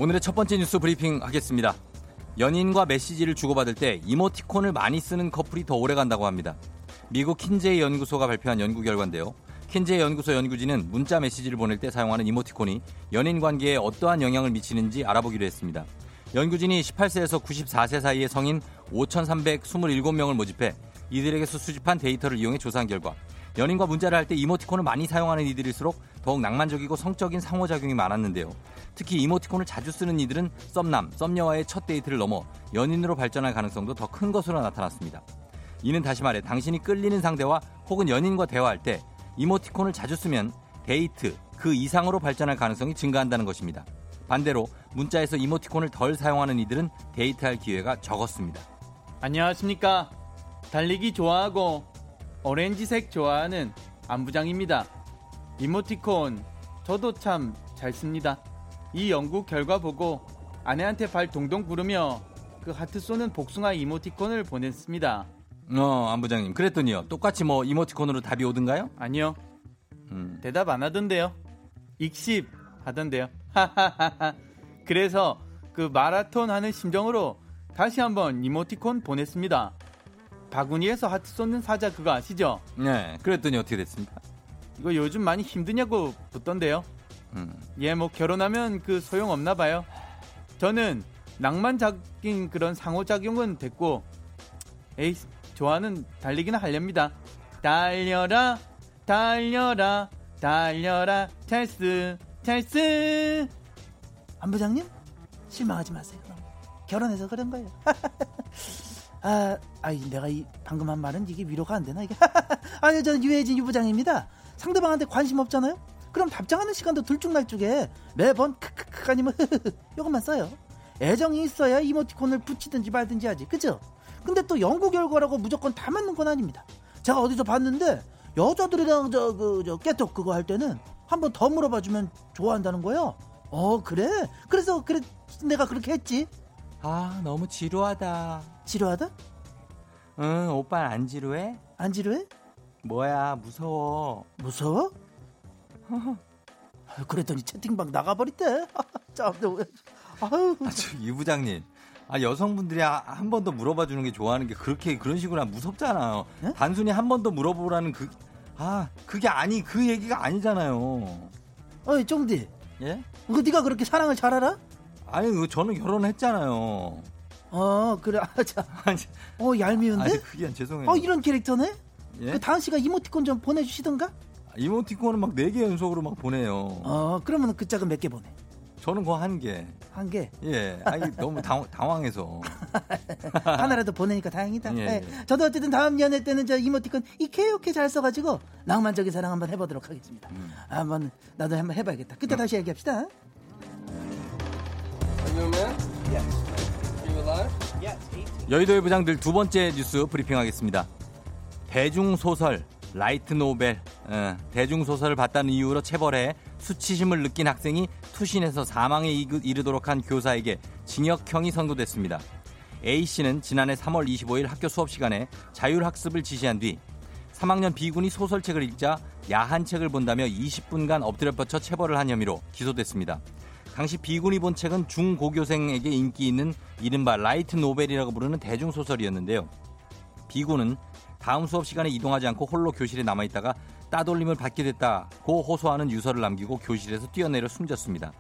오늘의 첫 번째 뉴스 브리핑 하겠습니다. 연인과 메시지를 주고받을 때 이모티콘을 많이 쓰는 커플이 더 오래 간다고 합니다. 미국 킨제이 연구소가 발표한 연구 결과인데요. 킨제이 연구소 연구진은 문자 메시지를 보낼 때 사용하는 이모티콘이 연인 관계에 어떠한 영향을 미치는지 알아보기로 했습니다. 연구진이 18세에서 94세 사이의 성인 5,327명을 모집해 이들에게서 수집한 데이터를 이용해 조사한 결과 연인과 문자를 할 때 이모티콘을 많이 사용하는 이들일수록 더욱 낭만적이고 성적인 상호작용이 많았는데요. 특히 이모티콘을 자주 쓰는 이들은 썸남, 썸녀와의 첫 데이트를 넘어 연인으로 발전할 가능성도 더 큰 것으로 나타났습니다. 이는 다시 말해 당신이 끌리는 상대와 혹은 연인과 대화할 때 이모티콘을 자주 쓰면 데이트 그 이상으로 발전할 가능성이 증가한다는 것입니다. 반대로 문자에서 이모티콘을 덜 사용하는 이들은 데이트할 기회가 적었습니다.
안녕하십니까. 달리기 좋아하고 오렌지색 좋아하는 안부장입니다. 이모티콘 저도 참 잘 씁니다. 이 연구 결과 보고 아내한테 발 동동 구르며 그 하트 쏘는 복숭아 이모티콘을 보냈습니다.
어, 안부장님. 그랬더니요. 똑같이 뭐 이모티콘으로 답이 오든가요?
아니요.
음.
대답 안 하던데요. 익십 하던데요. 하하하하. 그래서 그 마라톤 하는 심정으로 다시 한번 이모티콘 보냈습니다. 바구니에서 하트 쏘는 사자 그거 아시죠?
네. 그랬더니 어떻게 됐습니까?
이거 요즘 많이 힘드냐고 묻던데요.
음.
얘뭐 결혼하면 그 소용 없나 봐요. 저는 낭만적인 그런 상호작용은 됐고, 에이, 좋아하는 달리기나 하렵니다. 달려라, 달려라, 달려라, 찰스, 찰스.
안 부장님 실망하지 마세요. 결혼해서 그런 거예요. 아, 아이 내가 이 방금 한 말은 이게 위로가 안 되나 이게? 아니 저는 유해진 유부장입니다. 상대방한테 관심 없잖아요. 그럼 답장하는 시간도 들쭉날쭉해. 매번 크크크 아니면 이것만 써요. 애정이 있어야 이모티콘을 붙이든지 말든지 하지, 그죠? 근데 또 연구 결과라고 무조건 다 맞는 건 아닙니다. 제가 어디서 봤는데 여자들이랑 저 그저 깨톡 그거 할 때는 한번 더 물어봐주면 좋아한다는 거예요. 어 그래? 그래서 그래 내가 그렇게 했지.
아, 너무 지루하다.
지루하다?
응, 오빠 안 지루해?
안 지루해?
뭐야, 무서워.
무서워? 그랬더니 채팅방 나가버렸대. 참, 아유,
아, 저, 이 부장님. 아, 여성분들이 아, 한번 더 물어봐 주는 게 좋아하는 게 그렇게 그런 식으로 하면 무섭잖아요.
네?
단순히 한 번 더 물어보라는 그, 아, 그게 아니, 그 얘기가 아니잖아요.
어이 쫑디,
예?
그 네가 그렇게 사랑을 잘 알아?
아니, 그 저는 결혼했잖아요.
어, 그래, 아, 자,
아니,
어 얄미운데?
아니 그게 죄송해요.
어 이런 캐릭터네?
예?
그 다은 씨가 이모티콘 좀 보내주시던가?
이모티콘은 막 네 개 연속으로 막 보내요.
어, 그러면 그 짝은 몇 개 보내?
저는 그거 한 개.
한 개.
예. 아니, 너무 당, 당황해서.
하나라도 보내니까 다행이다.
예,
예.
예.
저도 어쨌든 다음 연애 때는 저 이모티콘 이케이오케 잘 써가지고 낭만적인 사랑 한번 해보도록 하겠습니다.
음.
한번 나도 한번 해봐야겠다. 그때 다시 얘기합시다.
여의도의 부장들 두 번째 뉴스 브리핑하겠습니다. 대중소설, 라이트 노벨, 어, 대중소설을 봤다는 이유로 체벌해 수치심을 느낀 학생이 투신해서 사망에 이르- 이르도록 한 교사에게 징역형이 선고됐습니다. A씨는 지난해 3월 25일 학교 수업 시간에 자율학습을 지시한 뒤 3학년 B군이 소설책을 읽자 야한 책을 본다며 20분간 엎드려 뻗쳐 체벌을 한 혐의로 기소됐습니다. 당시 B군이 본 책은 중고교생에게 인기 있는 이른바 라이트 노벨이라고 부르는 대중소설이었는데요. B군은 다음 수업 시간에 이동하지 않고 홀로 교실에 남아있다가 따돌림을 받게 됐다고 호소하는 유서를 남기고 교실에서 뛰어내려 숨졌습니다.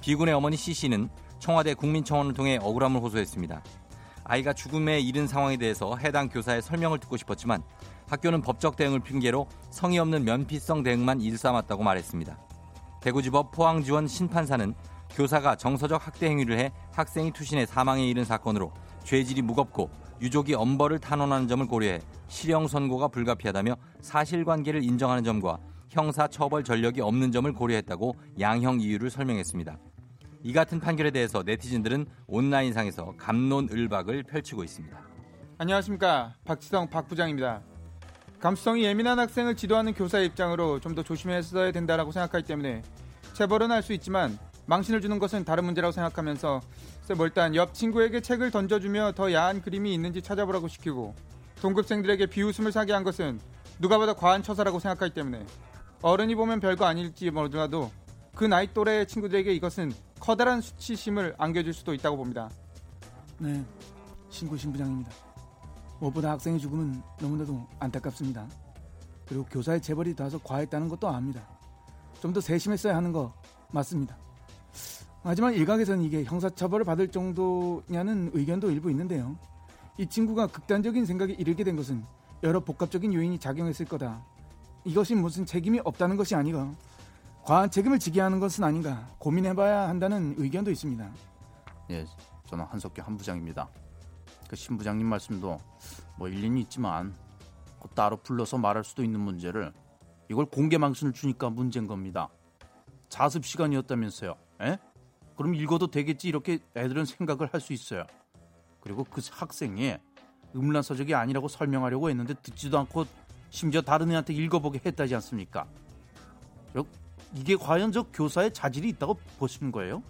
B군의 어머니 C씨는 청와대 국민청원을 통해 억울함을 호소했습니다. 아이가 죽음에 이른 상황에 대해서 해당 교사의 설명을 듣고 싶었지만 학교는 법적 대응을 핑계로 성의 없는 면피성 대응만 일삼았다고 말했습니다. 대구지법 포항지원 심판사는 교사가 정서적 학대 행위를 해 학생이 투신해 사망에 이른 사건으로 죄질이 무겁고 유족이 엄벌을 탄원하는 점을 고려해 실형 선고가 불가피하다며 사실관계를 인정하는 점과 형사 처벌 전력이 없는 점을 고려했다고 양형 이유를 설명했습니다. 이 같은 판결에 대해서 네티즌들은 온라인상에서 감론을박을 펼치고 있습니다.
안녕하십니까 박지성 박 부장입니다. 감수성이 예민한 학생을 지도하는 교사의 입장으로 좀 더 조심했어야 된다라고 생각하기 때문에 체벌은 할 수 있지만 망신을 주는 것은 다른 문제라고 생각하면서 뭐 일단 옆 친구에게 책을 던져주며 더 야한 그림이 있는지 찾아보라고 시키고 동급생들에게 비웃음을 사게 한 것은 누가 봐도 과한 처사라고 생각하기 때문에 어른이 보면 별거 아닐지 모르더라도 그 나이 또래의 친구들에게 이것은 커다란 수치심을 안겨줄 수도 있다고 봅니다.
네, 신고 신부장입니다. 무엇보다 학생의 죽음은 너무나도 안타깝습니다. 그리고 교사의 재벌이 다소 과했다는 것도 압니다. 좀 더 세심했어야 하는 거 맞습니다. 하지만 일각에서는 이게 형사처벌을 받을 정도냐는 의견도 일부 있는데요. 이 친구가 극단적인 생각에 이르게 된 것은 여러 복합적인 요인이 작용했을 거다. 이것이 무슨 책임이 없다는 것이 아니가 과한 책임을 지게 하는 것은 아닌가 고민해봐야 한다는 의견도 있습니다.
예, 저는 한석규 한부장입니다.
그 신부장님 말씀도 뭐 일리는 있지만 그 따로 불러서 말할 수도 있는 문제를 이걸 공개 망신을 주니까 문제인 겁니다. 자습 시간이었다면서요. 에? 그럼 읽어도 되겠지 이렇게 애들은 생각을 할 수 있어요. 그리고 그 학생이 음란 서적이 아니라고 설명하려고 했는데 듣지도 않고 심지어 다른 애한테 읽어보게 했다지 않습니까? 저, 이게 과연 저 교사의 자질이 있다고 보시는 거예요?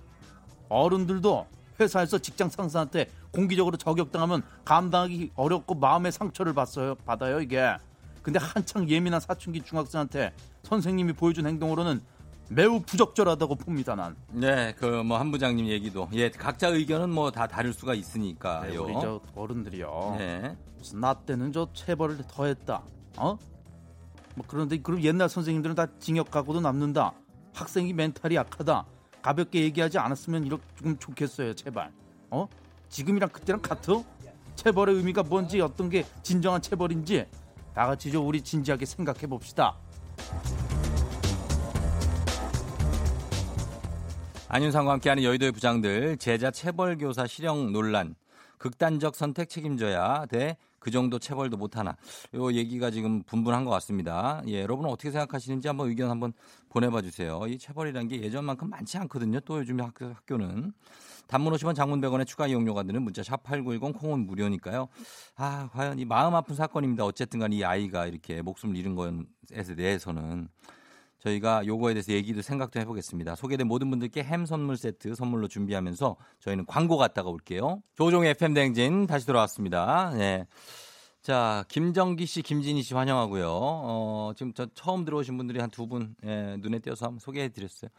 어른들도 회사에서 직장 상사한테 공기적으로 저격당하면 감당하기 어렵고 마음의 상처를 받아요, 받아요 이게. 근데 한창 예민한 사춘기 중학생한테 선생님이 보여준 행동으로는 매우 부적절하다고 봅니다 난.
네, 그 뭐 한 부장님 얘기도 예 각자 의견은 뭐 다 다를 수가 있으니까요.
네, 우리 저 어른들이요.
네.
무슨 나 때는 저 체벌을 더했다. 어? 뭐 그런데 그럼 옛날 선생님들은 다 징역 가고도 남는다. 학생이 멘탈이 약하다. 가볍게 얘기하지 않았으면 이렇게 좀 좋겠어요, 제발. 어? 지금이랑 그때랑 같어? 체벌의 의미가 뭔지 어떤 게 진정한 체벌인지 다 같이 좀 우리 진지하게 생각해 봅시다.
안윤상과 함께하는 여의도의 부장들 제자 체벌 교사 실형 논란 극단적 선택 책임져야 돼. 그 정도 체벌도 못하나. 요 얘기가 지금 분분한 것 같습니다. 예, 여러분은 어떻게 생각하시는지 한번 의견 한번 보내봐 주세요. 이 체벌이라는 게 예전만큼 많지 않거든요. 또 요즘 학교, 학교는. 단문 50원 장문 100원의 추가 이용료가 드는 문자 샵 8910 콩은 무료니까요. 아, 과연 이 마음 아픈 사건입니다. 어쨌든 간에 이 아이가 이렇게 목숨을 잃은 것에 대해서는. 저희가 요거에 대해서 얘기도 생각도 해보겠습니다. 소개된 모든 분들께 햄 선물 세트 선물로 준비하면서 저희는 광고 갔다가 올게요. 조종의 FM 댕진 다시 돌아왔습니다. 네. 자, 김정기 씨, 김진희 씨 환영하고요. 어, 지금 저 처음 들어오신 분들이 한 두 분, 예, 눈에 띄어서 한번 소개해 드렸어요.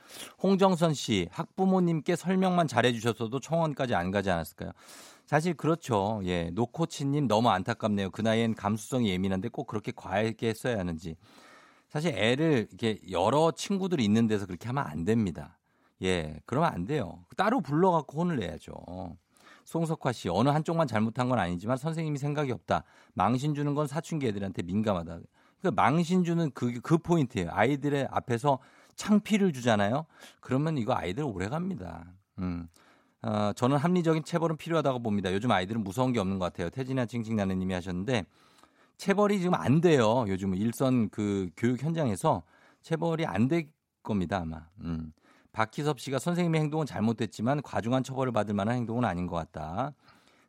홍정선 씨, 학부모님께 설명만 잘해 주셨어도 청원까지 안 가지 않았을까요? 사실 그렇죠. 예, 노코치님 너무 안타깝네요. 그 나이엔 감수성이 예민한데 꼭 그렇게 과하게 했어야 하는지. 사실 애를 이렇게 여러 친구들이 있는 데서 그렇게 하면 안 됩니다. 예, 그러면 안 돼요. 따로 불러갖고 혼을 내야죠. 송석화 씨, 어느 한쪽만 잘못한 건 아니지만 선생님이 생각이 없다. 망신 주는 건 사춘기 애들한테 민감하다. 그러니까 망신 주는 그, 그 포인트예요. 아이들의 앞에서 창피를 주잖아요. 그러면 이거 아이들 오래 갑니다. 음. 어, 저는 합리적인 체벌은 필요하다고 봅니다. 요즘 아이들은 무서운 게 없는 것 같아요. 태진아 칭칭나는 님이 하셨는데 체벌이 지금 안 돼요. 요즘 일선 그 교육 현장에서 체벌이 안 될 겁니다, 아마. 음. 박희섭 씨가 선생님의 행동은 잘못됐지만 과중한 처벌을 받을 만한 행동은 아닌 것 같다.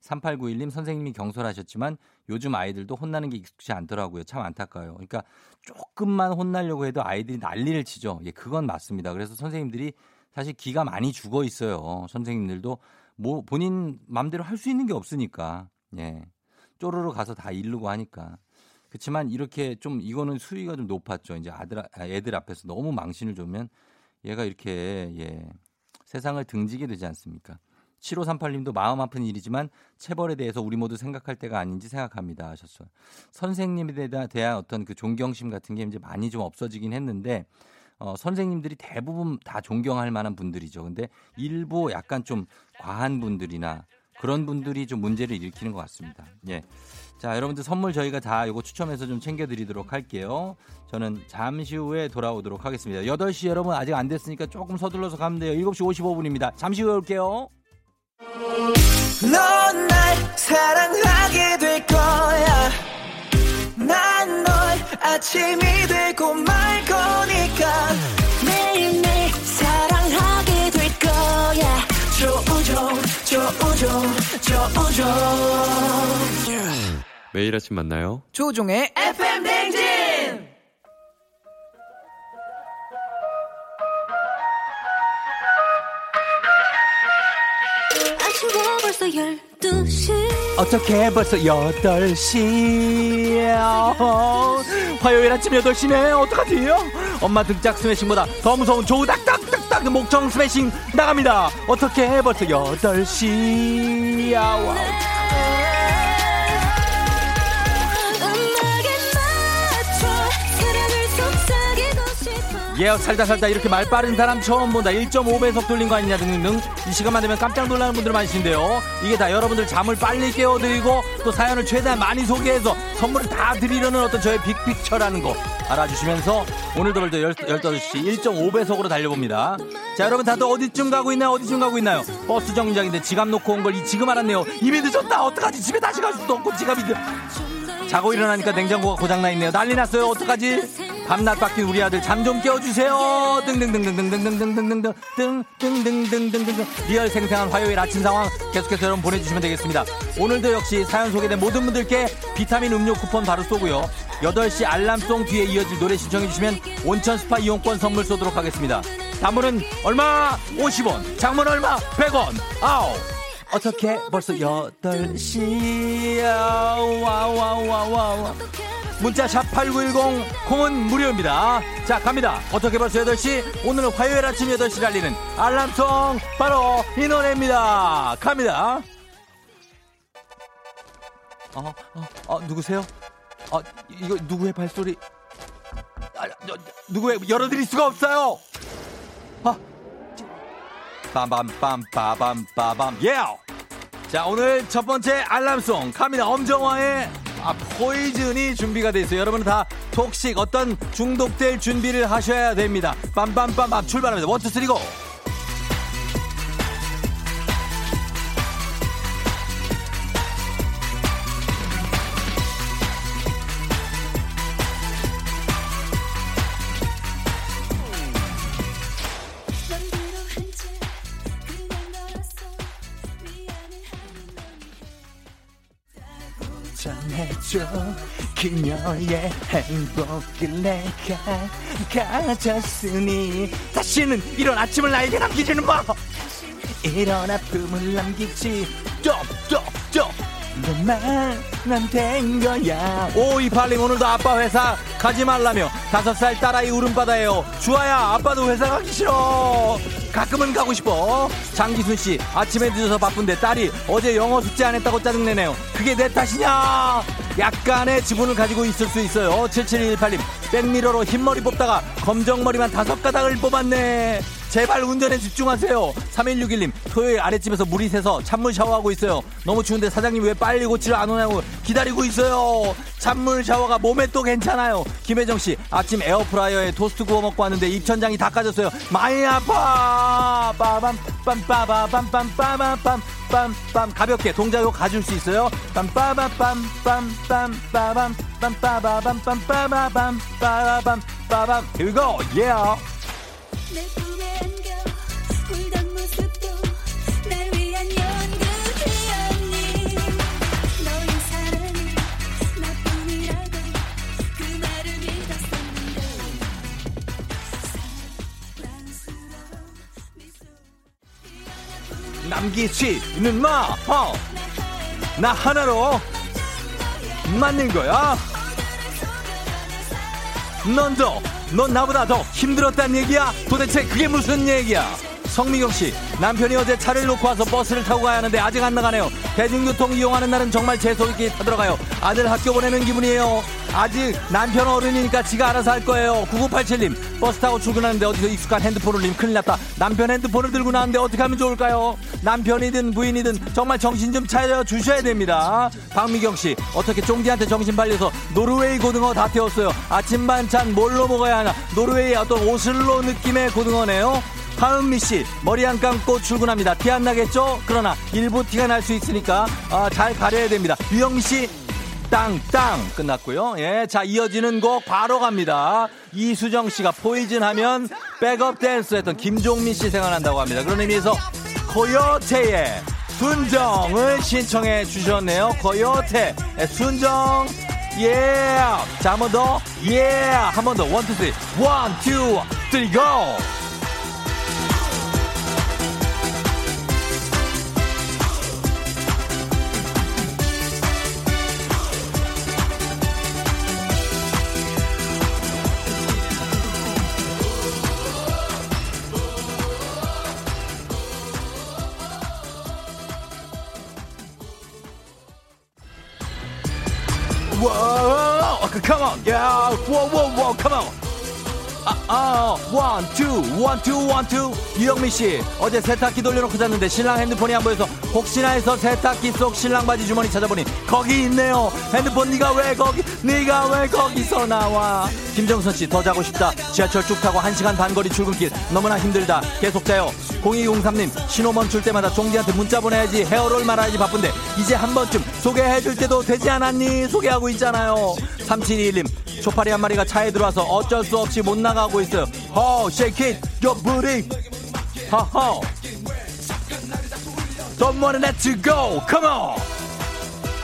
3891님 선생님이 경솔하셨지만 요즘 아이들도 혼나는 게 익숙치 않더라고요. 참 안타까워요. 그러니까 조금만 혼나려고 해도 아이들이 난리를 치죠. 예, 그건 맞습니다. 그래서 선생님들이 사실 기가 많이 죽어 있어요. 선생님들도 뭐 본인 맘대로 할 수 있는 게 없으니까. 예. 쪼르르 가서 다 이르고 하니까. 그렇지만 이렇게 좀 이거는 수위가 좀 높았죠. 이제 아들 애들 앞에서 너무 망신을 주면 얘가 이렇게 예. 세상을 등지게 되지 않습니까? 7538님도 마음 아픈 일이지만 체벌에 대해서 우리 모두 생각할 때가 아닌지 생각합니다 하셨어요. 선생님에 대한 어떤 그 존경심 같은 게 이제 많이 좀 없어지긴 했는데 어, 선생님들이 대부분 다 존경할 만한 분들이죠. 근데 일부 약간 좀 과한 분들이나 그런 분들이 좀 문제를 일으키는 것 같습니다. 예. 자, 여러분들 선물 저희가 다 이거 추첨해서 좀 챙겨드리도록 할게요. 저는 잠시 후에 돌아오도록 하겠습니다. 8시 여러분 아직 안 됐으니까 조금 서둘러서 가면 돼요. 7시 55분입니다. 잠시 후에 올게요.
넌 날 사랑하게 될 거야. 난 널 아침이 되고 말 거니까. 매일매일 사랑하게 될 거야. 조우종, 조우종, 조우종.
매일 아침 만나요.
조우종의 FM 댕진!
아침에 벌써 12시
어떻게 벌써 8시 화요일 아침 8시네 어떡하지 엄마 등짝 스매싱보다 더 무서운 조우닥닥 닥닥 목청 스매싱 나갑니다 어떻게 벌써 8시
wow.
예 살다 살다 이렇게 말 빠른 사람 처음 본다. 1.5배속 돌린 거 아니냐 등등등 이 시간만 되면 깜짝 놀라는 분들 많으신데요. 이게 다 여러분들 잠을 빨리 깨워드리고 또 사연을 최대한 많이 소개해서 선물을 다 드리려는 어떤 저의 빅픽처라는 거 알아주시면서 오늘도 벌써 12시 1.5배속으로 달려봅니다. 자 여러분 다들 어디쯤 가고 있나요? 어디쯤 가고 있나요? 버스 정류장인데 지갑 놓고 온 걸 지금 알았네요. 이미 늦었다. 어떡하지? 집에 다시 갈 수도 없고 지갑이 자고 일어나니까 냉장고가 고장나 있네요. 난리 났어요. 어떡하지 밤낮 바뀐 우리 아들 잠 좀 깨워주세요. 등등등등등등등등등등등등등등등등 real 생생한 화요일 아침 상황 계속해서 여러분 보내주시면 되겠습니다. 오늘도 역시 사연 소개된 모든 분들께 비타민 음료 쿠폰 바로 쏘고요. 8시 알람송 뒤에 이어질 노래 신청해주시면 온천 스파 이용권 선물 쏘도록 하겠습니다. 단문은 얼마? 50원. 장문 얼마? 100원. 아우. 어떻게 벌써 8시야. 와와와와와. 문자 샵 8910 콩은 무료입니다. 자 갑니다. 어떻게 벌써 8시? 오늘은 화요일 아침 8시 달리는 알람송 바로 이 노래입니다. 갑니다. 어, 어, 어 누구세요? 어, 이거 누구의 발소리? 아, 누구의 열어드릴 수가 없어요. 아, 빰빰빰 빠밤 빠밤 예. 자 오늘 첫 번째 알람송 갑니다. 엄정화의 아, 포이즌이 준비가 돼 있어요. 여러분 다 톡식 어떤 중독될 준비를 하셔야 됩니다. 빰빰빰 빰 출발합니다. 원투 쓰리고. 줘. 그녀의 행복을 내가 가졌으니 다시는 이런 아침을 나에게 남기지는 마. 이런 아픔을 남기지. 쪽쪽쪽 된 거야. 오이팔님 오늘도 아빠 회사 가지 말라며 다섯 살 딸아이 울음바다예요. 주아야 아빠도 회사 가기 싫어. 가끔은 가고 싶어. 장기순 씨 아침에 늦어서 바쁜데 딸이 어제 영어 숙제 안 했다고 짜증내네요. 그게 내 탓이냐? 약간의 지분을 가지고 있을 수 있어요. 7718님 백미러로 흰머리 뽑다가 검정머리만 다섯 가닥을 뽑았네 제발 운전에 집중하세요. 3161님 토요일 아랫집에서 물이 새서 찬물 샤워하고 있어요. 너무 추운데 사장님 왜 빨리 고치러 안 오냐고 기다리고 있어요. 찬물 샤워가 몸에 또 괜찮아요. 김혜정 씨 아침 에어프라이어에 토스트 구워 먹고 왔는데 입천장이 다 까졌어요. 많이 아파. 빠밤 빰빠바밤빰빰빰빰빰 빰빰. 가볍게 동작으로 가줄 수 있어요. 빰빠바빰빰 빰 빠밤 빰빠바밤 빰빠바밤 빠밤 빠밤. Here we go. Yeah 남기지는 마 어. 나 하나로 맞는 거야 넌 더 넌 나보다 더 힘들었단 얘기야? 도대체 그게 무슨 얘기야? 성미경 씨, 남편이 어제 차를 놓고 와서 버스를 타고 가야 하는데 아직 안 나가네요. 대중교통 이용하는 날은 정말 재수있게 타들어가요. 아들 학교 보내는 기분이에요. 아직 남편 어른이니까 지가 알아서 할 거예요. 9987님, 버스 타고 출근하는데 어디서 익숙한 핸드폰을 님 큰일 났다. 남편 핸드폰을 들고 나왔는데 어떻게 하면 좋을까요? 남편이든 부인이든 정말 정신 좀 차려 주셔야 됩니다. 박미경 씨, 어떻게 쫑디한테 정신 팔려서 노르웨이 고등어 다 태웠어요. 아침 반찬 뭘로 먹어야 하나? 노르웨이 어떤 오슬로 느낌의 고등어네요. 하은미 씨 머리 안 감고 출근합니다. 티 안 나겠죠? 그러나 일부 티가 날 수 있으니까 아, 잘 가려야 됩니다. 유영미 씨 땅땅 끝났고요. 예, 자 이어지는 곡 바로 갑니다. 이수정 씨가 포이즌 하면 백업 댄스 했던 김종민 씨 생각난다고 합니다. 그런 의미에서 코요테의 순정을 신청해 주셨네요. 코요테 순정 예. 자, 한 번 더. 예. 한번 더. one, two, three. one, two, three, go! Whoa, whoa, whoa. Come on. 아, one, two, one, two, one, two. 유영미 씨, 어제 세탁기 돌려놓고 잤는데 신랑 핸드폰이 안 보여서 혹시나 해서 세탁기 속 신랑 바지 주머니 찾아보니 거기 있네요. 핸드폰 네가 왜 거기, 네가 왜 거기서 나와? 김정선 씨, 더 자고 싶다. 지하철 쭉 타고 1시간 반 거리 출근길 너무나 힘들다. 계속 자요. 0203님, 신호 멈출 때마다 종디한테 문자 보내야지 헤어롤 말아야지 바쁜데 이제 한 번쯤 소개해줄 때도 되지 않았니? 소개하고 있잖아요. 3721님, 초파리 한 마리가 차에 들어와서 어쩔 수 없이 못 나가 고 있어요. 허, shake it, your booty. 허허. Don't wanna let you go. Come on.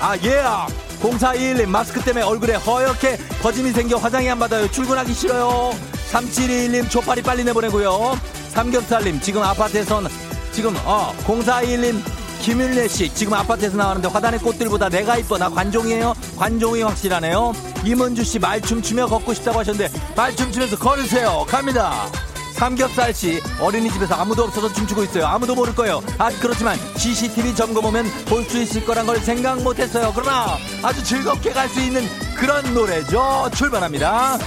아, 예. Yeah. 0421님, 마스크 때문에 얼굴에 허옇게 거짐이 생겨 화장이 안 받아요. 출근하기 싫어요. 3721님, 초파리 빨리 내보내고요. 삼겹살님, 지금 아파트에선, 지금, 어, 0421님, 김윤래 씨, 지금 아파트에서 나왔는데 화단의 꽃들보다 내가 이뻐. 나 관종이에요? 관종이 확실하네요. 이문주 씨, 말춤 추며 걷고 싶다고 하셨는데, 말춤 추면서 걸으세요. 갑니다. 삼겹살 씨 어린이집에서 아무도 없어서 춤추고 있어요. 아무도 모를 거예요. 아 그렇지만 CCTV 점검 오면 볼 수 있을 거란 걸 생각 못했어요. 그러나 아주 즐겁게 갈 수 있는 그런 노래죠. 출발합니다.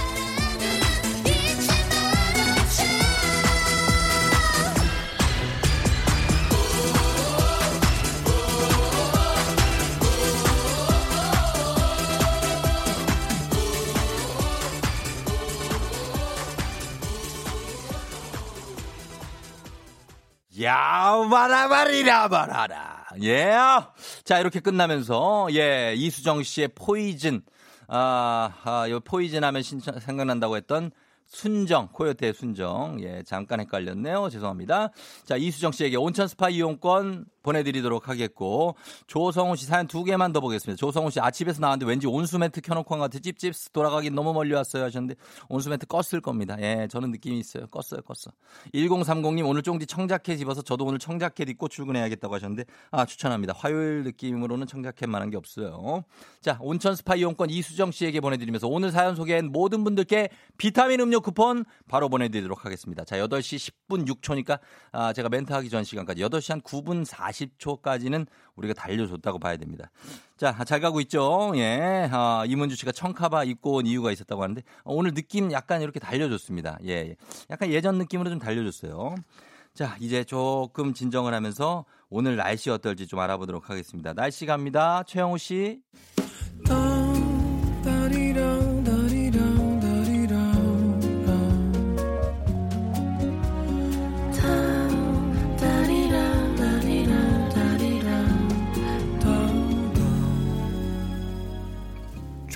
야바라바리라 바라라. 예. 자, 이렇게 끝나면서, 예, 이수정 씨의 Poison. 아, 아, 요 Poison 하면 신청, 생각난다고 했던 순정, 코요태의 순정. 예, 잠깐 헷갈렸네요. 죄송합니다. 자, 이수정 씨에게 온천 스파 이용권 보내드리도록 하겠고, 조성우 씨 사연 두 개만 더 보겠습니다. 조성우 씨, 아, 집에서 나왔는데 왠지 온수매트 켜놓고 한 것 같아. 찝찝 돌아가긴 너무 멀리 왔어요. 하셨는데, 온수매트 껐을 겁니다. 예, 저는 느낌이 있어요. 껐어요, 껐어. 1030님, 오늘 쫑디 청자켓 입어서 저도 오늘 청자켓 입고 출근해야겠다고 하셨는데, 아, 추천합니다. 화요일 느낌으로는 청자켓 만 한 게 없어요. 자, 온천 스파 이용권 이수정 씨에게 보내드리면서 오늘 사연 소개한 모든 분들께 비타민 음료 쿠폰 바로 보내드리도록 하겠습니다. 자, 8시 10분 6초니까, 아, 제가 멘트 하기 전 시간까지 8시 한 9분 40초까지는 우리가 달려줬다고 봐야 됩니다. 자, 잘 가고 있죠? 예. 아, 이문주 씨가 청카바 입고 온 이유가 있었다고 하는데, 어, 오늘 느낌 약간 이렇게 달려줬습니다. 예, 예. 약간 예전 느낌으로 좀 달려줬어요. 자, 이제 조금 진정을 하면서 오늘 날씨 어떨지 좀 알아보도록 하겠습니다. 날씨 갑니다. 최영우 씨.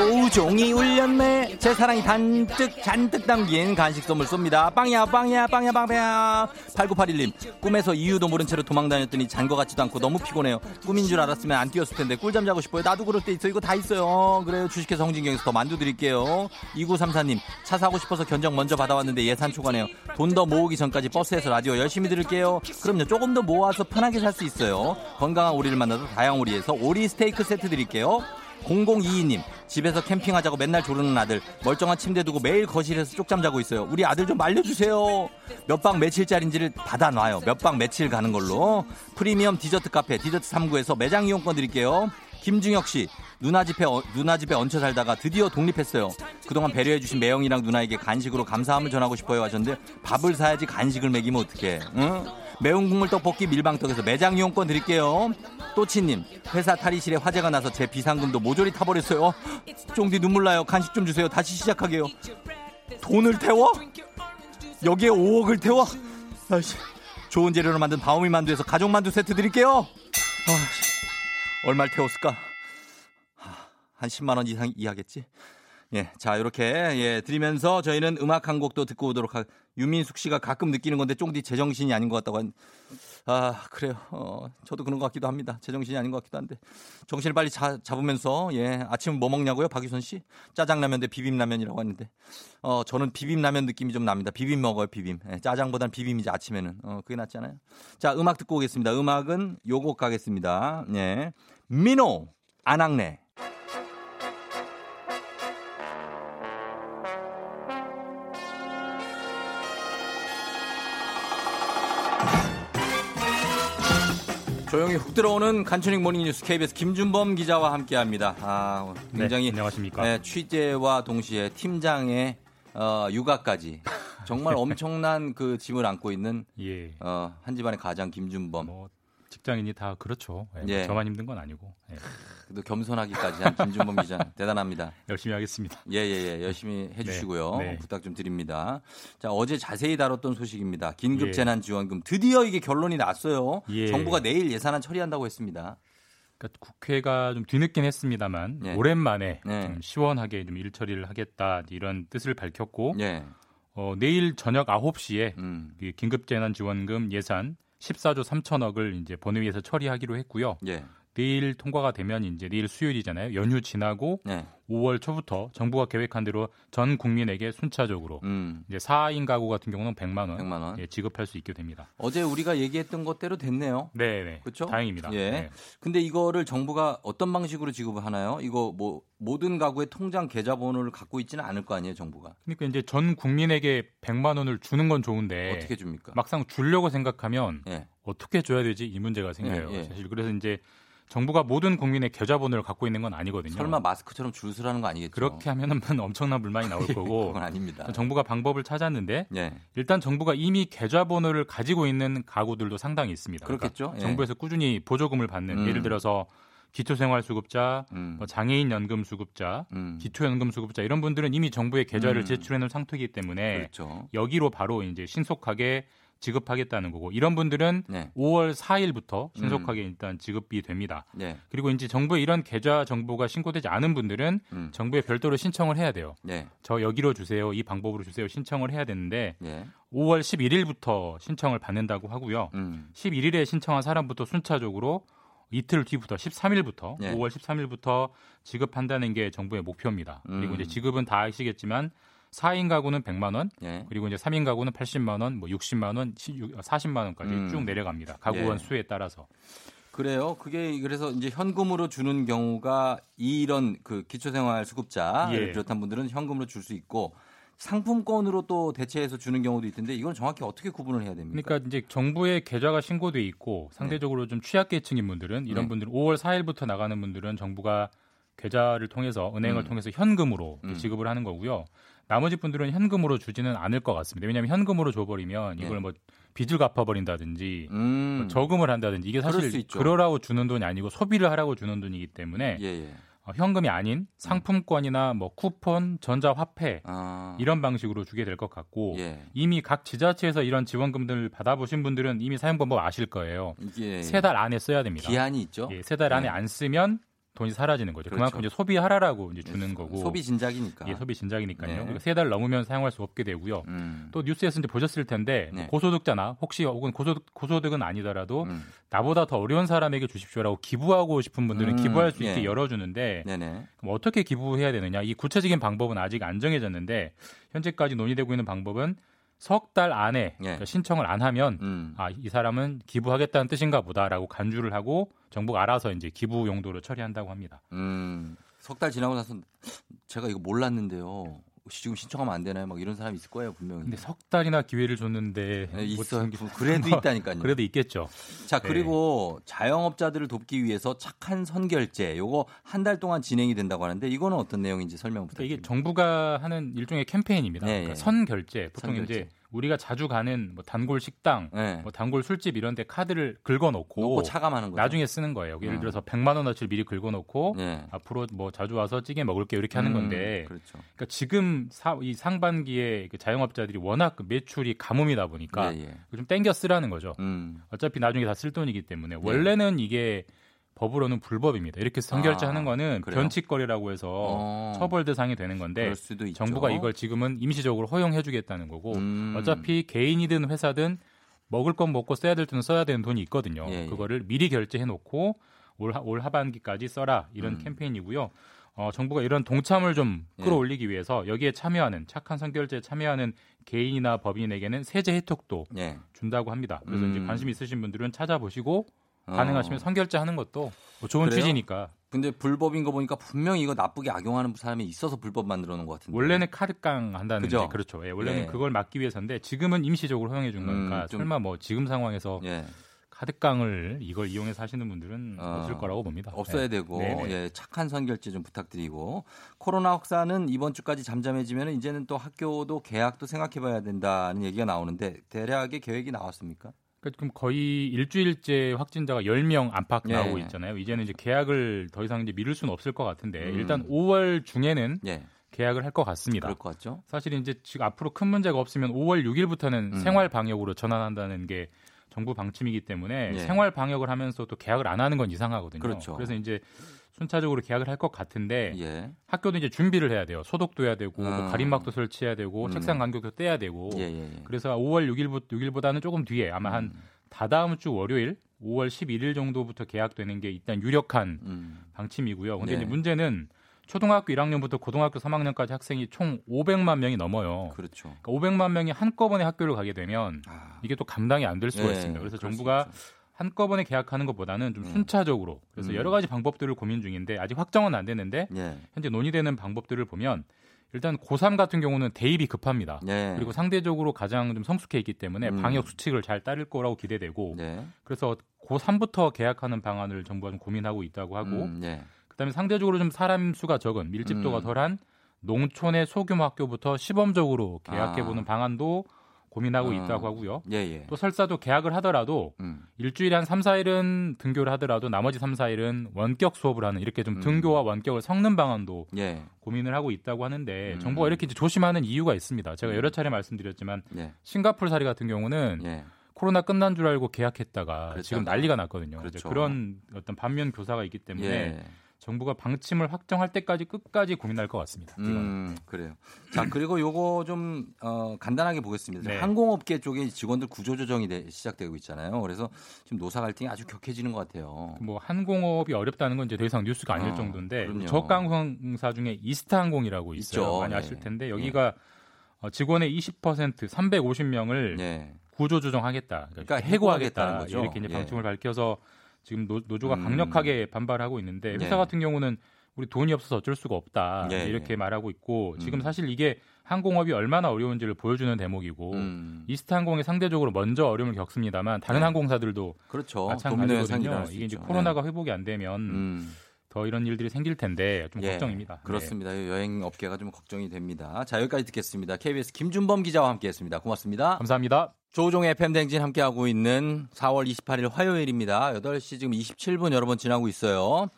조우종이 울렸네. 제 사랑이 단뜩 잔뜩 담긴 간식 선물 쏩니다. 빵야 빵야 빵야 빵야. 8981님 꿈에서 이유도 모른 채로 도망 다녔더니 잔 거 같지도 않고 너무 피곤해요. 꿈인 줄 알았으면 안 뛰었을 텐데 꿀잠 자고 싶어요. 나도 그럴 때 있어. 이거 다 있어요. 그래요. 주식회사 홍진경에서 더 만두 드릴게요. 2934님 차 사고 싶어서 견적 먼저 받아왔는데 예산 초과네요. 돈 더 모으기 전까지 버스에서 라디오 열심히 들을게요. 그럼요. 조금 더 모아서 편하게 살 수 있어요. 건강한 오리를 만나서 다양 오리에서 오리 스테이크 세트 드릴게요. 0022님 집에서 캠핑하자고 맨날 조르는 아들 멀쩡한 침대 두고 매일 거실에서 쪽잠 자고 있어요 우리 아들 좀 말려주세요 몇 박 며칠짜리인지를 받아놔요 몇 박 며칠 가는 걸로 프리미엄 디저트 카페 디저트 3구에서 매장 이용권 드릴게요 김중혁 씨 누나 집에 어, 누나 집에 얹혀 살다가 드디어 독립했어요. 그동안 배려해주신 매형이랑 누나에게 간식으로 감사함을 전하고 싶어요 하셨는데 밥을 사야지 간식을 먹이면 어떡해? 응? 매운 국물 떡볶이 밀방떡에서 매장 이용권 드릴게요. 또치님 회사 탈의실에 화재가 나서 제 비상금도 모조리 타버렸어요. 쫑디 눈물 나요. 간식 좀 주세요. 다시 시작하게요. 돈을 태워? 여기에 5억을 태워? 아이씨. 좋은 재료로 만든 바오미 만두에서 가족 만두 세트 드릴게요. 아이씨. 얼마를 태웠을까? 한 10만 원 이상 이하겠지? 예, 자 이렇게 예 드리면서 저희는 음악 한 곡도 듣고 오도록 하. 유민숙 씨가 가끔 느끼는 건데 쫑디 제정신이 아닌 것 같다고 한. 아 그래요. 어, 저도 그런 것 같기도 합니다. 제정신이 아닌 것 같기도 한데 정신을 빨리 자, 잡으면서 예 아침 뭐 먹냐고요, 박유선 씨? 짜장라면 대 비빔라면이라고 했는데 어 저는 비빔라면 느낌이 좀 납니다. 비빔 먹어요, 비빔. 예, 짜장보단 비빔이지 아침에는. 어 그게 낫잖아요. 자 음악 듣고 오겠습니다. 음악은 요곡 가겠습니다. 예, 민호 안학래. 조용히 훅 들어오는 간추린 모닝뉴스 KBS 김준범 기자와 함께합니다. 아, 굉장히
네, 안녕하십니까.
네, 취재와 동시에 팀장의 어, 육아까지 정말 엄청난 그 짐을 안고 있는
예.
어, 한 집안의 가장 김준범.
뭐 직장인이 다 그렇죠. 예,
예.
저만 힘든 건 아니고 예.
그래도 겸손하기까지 한 김준범 기자 대단합니다.
열심히 하겠습니다.
예예예 열심히 해주시고요
네, 네.
부탁 좀 드립니다. 자 어제 자세히 다뤘던 소식입니다. 긴급
예.
재난 지원금 드디어 이게 결론이 났어요.
예.
정부가 내일 예산안 처리한다고 했습니다.
그러니까 국회가 좀 뒤늦긴 했습니다만
예.
오랜만에
네.
좀 시원하게 좀 일처리를 하겠다 이런 뜻을 밝혔고
예.
어, 내일 저녁 9시에
음.
그 긴급 재난 지원금 예산 14조 3천억을 이제 본회의에서 처리하기로 했고요.
예.
내일 통과가 되면 이제 내일 수요일이잖아요. 연휴 지나고
네.
5월 초부터 정부가 계획한 대로 전 국민에게 순차적으로
음.
이제 4인 가구 같은 경우는 100만 원,
100만 원.
예, 지급할 수 있게 됩니다.
어제 우리가 얘기했던 것대로 됐네요.
네, 네.
그렇죠?
다행입니다.
예.
네.
근데 이거를 정부가 어떤 방식으로 지급을 하나요? 이거 뭐 모든 가구의 통장 계좌번호를 갖고 있지는 않을 거 아니에요, 정부가.
그러니까 이제 전 국민에게 100만 원을 주는 건 좋은데
어떻게 줍니까?
막상 주려고 생각하면
예.
어떻게 줘야 되지 이 문제가 생겨요.
예, 예.
사실 그래서 이제 정부가 모든 국민의 계좌번호를 갖고 있는 건 아니거든요.
설마 마스크처럼 줄 서라는 거 아니겠죠?
그렇게 하면은 엄청난 불만이 나올 거고
그건 아닙니다.
정부가 방법을 찾았는데
예.
일단 정부가 이미 계좌번호를 가지고 있는 가구들도 상당히 있습니다.
그렇겠죠.
그러니까
예.
정부에서 꾸준히 보조금을 받는
음.
예를 들어서 기초생활수급자,
음.
뭐 장애인 연금 수급자,
음.
기초연금 수급자 이런 분들은 이미 정부에 계좌를
음.
제출해 놓은 상태이기 때문에
그렇죠.
여기로 바로 이제 신속하게 지급하겠다는 거고 이런 분들은
네.
5월 4일부터 신속하게
음.
일단 지급이 됩니다.
네.
그리고 이제 정부에 이런 계좌 정보가 신고되지 않은 분들은
음.
정부에 별도로 신청을 해야 돼요.
네.
저 여기로 주세요. 이 방법으로 주세요. 신청을 해야 되는데
예.
5월 11일부터 신청을 받는다고 하고요.
음.
11일에 신청한 사람부터 순차적으로 이틀 뒤부터 13일부터
예.
5월 13일부터 지급한다는 게 정부의 목표입니다. 그리고
음.
이제 지급은 다 아시겠지만 4인 가구는 100만 원,
예.
그리고 이제 3인 가구는 80만 원, 뭐 60만 원, 40만 원까지
음.
쭉 내려갑니다. 가구원
예.
수에 따라서.
그래요. 그게 그래서 이제 현금으로 주는 경우가 이런 그 기초생활 수급자를
예.
비롯한 분들은 현금으로 줄 수 있고 상품권으로 또 대체해서 주는 경우도 있던데 이건 정확히 어떻게 구분을 해야 됩니까?
그러니까 이제 정부의 계좌가 신고돼 있고 상대적으로 좀 취약계층인 분들은 이런
네.
분들은 5월 4일부터 나가는 분들은 정부가 계좌를 통해서 은행을
음.
통해서 현금으로
음.
지급을 하는 거고요. 나머지 분들은 현금으로 주지는 않을 것 같습니다. 왜냐하면 현금으로 줘버리면 이걸
네.
뭐 빚을 갚아버린다든지
음.
뭐 저금을 한다든지 이게 사실. 그러라고 주는 돈이 아니고 소비를 하라고 주는 돈이기 때문에
예, 예.
어, 현금이 아닌 상품권이나 뭐 쿠폰, 전자화폐
아.
이런 방식으로 주게 될 것 같고
예.
이미 각 지자체에서 이런 지원금들을 받아보신 분들은 이미 사용 방법 아실 거예요.
이게
세달 안에 써야 됩니다.
기한이 있죠.
예, 세달 안에
네.
안 쓰면 돈이 사라지는 거죠.
그렇죠.
그만큼 이제 소비하라라고 이제 주는 거고.
소비 진작이니까.
예, 소비 진작이니까요.
네.
그러니까 세달 넘으면 사용할 수 없게 되고요.
음.
또 뉴스에서 이제 보셨을 텐데
네.
고소득자나 혹시 혹은 고소득, 고소득은 아니더라도
음.
나보다 더 어려운 사람에게 주십시오라고 기부하고 싶은 분들은
음,
기부할 수 있게
예.
열어주는데. 그럼 어떻게 기부해야 되느냐? 이 구체적인 방법은 아직 안 정해졌는데 현재까지 논의되고 있는 방법은 석 달 안에
예.
그러니까 신청을 안 하면
음.
아, 이 사람은 기부하겠다는 뜻인가 보다라고 간주를 하고 정부가 알아서 이제 기부 용도로 처리한다고 합니다.
음. 석 달 지나고 나서 제가 이거 몰랐는데요. 지금 신청하면 안 되나요? 막 이런 사람이 있을 거예요, 분명히.
근데 석 달이나 기회를 줬는데
네,
못
있어요.
챙기-
그래도
뭐,
있다니까요.
그래도 있겠죠.
자,
네.
그리고 자영업자들을 돕기 위해서 착한 선결제 요거 한 달 동안 진행이 된다고 하는데 이거는 어떤 내용인지 설명
그러니까 이게
부탁드립니다.
정부가 하는 일종의 캠페인입니다.
네,
그러니까
예.
선결제 보통
선결제.
이제 우리가 자주 가는 뭐 단골 식당,
네.
뭐 단골 술집 이런 데 카드를 긁어 놓고
놓고 차감하는 거죠.
나중에 쓰는 거예요. 예를
음.
들어서 100만 원어치를 미리 긁어 놓고
네.
앞으로 뭐 자주 와서 찌개 먹을게 이렇게 하는
음,
건데
그렇죠.
그러니까 지금 사, 이 상반기에 그 자영업자들이 워낙 그 매출이 가뭄이다 보니까
예, 예.
좀 땡겨 쓰라는 거죠.
음.
어차피 나중에 다 쓸 돈이기 때문에 원래는 이게 법으로는 불법입니다. 이렇게 선결제
아,
하는 거는
그래요?
변칙거리라고 해서
어.
처벌 대상이 되는 건데. 정부가 이걸 지금은 임시적으로 허용해 주겠다는 거고
음.
어차피 개인이든 회사든 먹을 건 먹고 써야 될 돈은 써야 되는 돈이 있거든요.
예, 예.
그거를 미리 결제해 놓고 올, 하- 올 하반기까지 써라 이런
음.
캠페인이고요. 어, 정부가 이런 동참을 좀
예.
끌어올리기 위해서 여기에 참여하는 착한 선결제에 참여하는 개인이나 법인에게는 세제 혜택도
예.
준다고 합니다. 그래서
음.
이제 관심 있으신 분들은 찾아보시고
어.
가능하시면 선결제 하는 것도 뭐 좋은
그래요?
취지니까
근데 불법인 거 보니까 분명히 이거 나쁘게 악용하는 사람이 있어서 불법 만들어 놓은 것 같은데.
원래는 카드깡 한다는? 게 그렇죠. 예, 원래는
예.
그걸 막기 위해서인데 지금은 임시적으로 허용해 준
음,
거니까
좀-
설마 뭐 지금 상황에서
예.
카드깡을 이걸 이용해서 하시는 분들은
어,
없을 거라고 봅니다.
없어야
네.
되고. 예, 착한 선결제 좀 부탁드리고 코로나 확산은 이번 주까지 잠잠해지면 이제는 또 학교도 개학도 생각해봐야 된다는 얘기가 나오는데 대략의 계획이 나왔습니까?
그러니까 그럼 거의 일주일째 확진자가 10명 안팎
예.
나오고 있잖아요. 이제는 이제 계약을 더 이상 이제 미룰 수는 없을 것 같은데
음.
일단 5월 중에는
예,
계약을 할 것 같습니다.
그럴 것 같죠.
사실 이제 지금 앞으로 큰 문제가 없으면 5월 6일부터는
음.
생활 방역으로 전환한다는 게 정부 방침이기 때문에
예.
생활 방역을 하면서 또 계약을 안 하는 건 이상하거든요.
그렇죠.
래서 이제 순차적으로 계약을 할 것 같은데
예,
학교도 이제 준비를 해야 돼요. 소독도 해야 되고 뭐
음.
가림막도 설치해야 되고
음.
책상 간격도 떼야 되고
예, 예, 예.
그래서 5월 6일부터 6일보다는 조금 뒤에 아마 한
음,
다다음 주 월요일 5월 11일 정도부터 계약되는 게 일단 유력한
음,
방침이고요. 근데
네.
이제 문제는 초등학교 1학년부터 고등학교 3학년까지 학생이 총 500만 명이 넘어요.
그렇죠.
그러니까 500만 명이 한꺼번에 학교를 가게 되면
아,
이게 또 감당이 안 될 수가
예,
있습니다. 그래서 정부가
있죠.
한꺼번에 계약하는 것보다는 좀
음.
순차적으로 그래서
음.
여러 가지 방법들을 고민 중인데 아직 확정은 안 됐는데
예,
현재 논의되는 방법들을 보면 일단 고3 같은 경우는 대입이 급합니다.
예,
그리고 상대적으로 가장 좀 성숙해 있기 때문에
음.
방역 수칙을 잘 따를 거라고 기대되고
네,
그래서 고3부터 계약하는 방안을 정부가 좀 고민하고 있다고 하고
음, 예,
그다음에 상대적으로 좀 사람 수가 적은 밀집도가
음.
덜한 농촌의 소규모 학교부터 시범적으로 계약해보는
아.
방안도 고민하고
어.
있다고 하고요.
예, 예.
또 설사도 계약을 하더라도
음,
일주일에 한 3, 4일은 등교를 하더라도 나머지 3, 4일은 원격 수업을 하는 이렇게 좀
음.
등교와 원격을 섞는 방안도
예,
고민을 하고 있다고 하는데
음.
정부가 이렇게 조심하는 이유가 있습니다. 제가 여러 차례 말씀드렸지만
예,
싱가포르 사례 같은 경우는
예,
코로나 끝난 줄 알고 계약했다가
그랬다가.
지금 난리가 났거든요.
그렇죠.
그런 어떤 반면 교사가 있기 때문에
예.
정부가 방침을 확정할 때까지 끝까지 고민할 것 같습니다.
음, 그래요. 자, 그리고 요거 좀, 어, 간단하게 보겠습니다.
네.
항공업계 쪽에 직원들 구조조정이 돼- 시작되고 있잖아요. 그래서 지금 노사 갈등이 아주 격해지는 것 같아요.
뭐 항공업이 어렵다는 건 이제 더 이상 뉴스가 아닐
어,
정도인데
그럼요.
저가항공사 중에 이스타항공이라고 있어요.
있죠.
많이
네.
아실 텐데 여기가 어, 직원의 20% 350명을
예.
구조조정하겠다.
그러니까
그러니까
해고하겠다는
해고하겠다.
거죠.
이렇게 이제
예.
방침을 밝혀서 지금 노, 노조가
음.
강력하게 반발하고 있는데 회사
네.
같은 경우는 우리 돈이 없어서 어쩔 수가 없다
예,
이렇게
예.
말하고 있고 지금
음.
사실 이게 항공업이 얼마나 어려운지를 보여주는 대목이고
음.
이스타항공이 상대적으로 먼저 어려움을 겪습니다만 다른
네.
항공사들도
그렇죠.
마찬가지거든요. 이게 이제. 코로나가 회복이 안 되면
네. 음.
더 이런 일들이 생길 텐데 좀
예,
걱정입니다.
그렇습니다. 여행 업계가 좀 걱정이 됩니다. 자, 여기까지 듣겠습니다. KBS 김준범 기자와 함께 했습니다. 고맙습니다.
네. 감사합니다.
조우종의 FM댕진 함께하고 있는 4월 28일 화요일입니다. 8시 지금 27분 여러 번 지나고 있어요.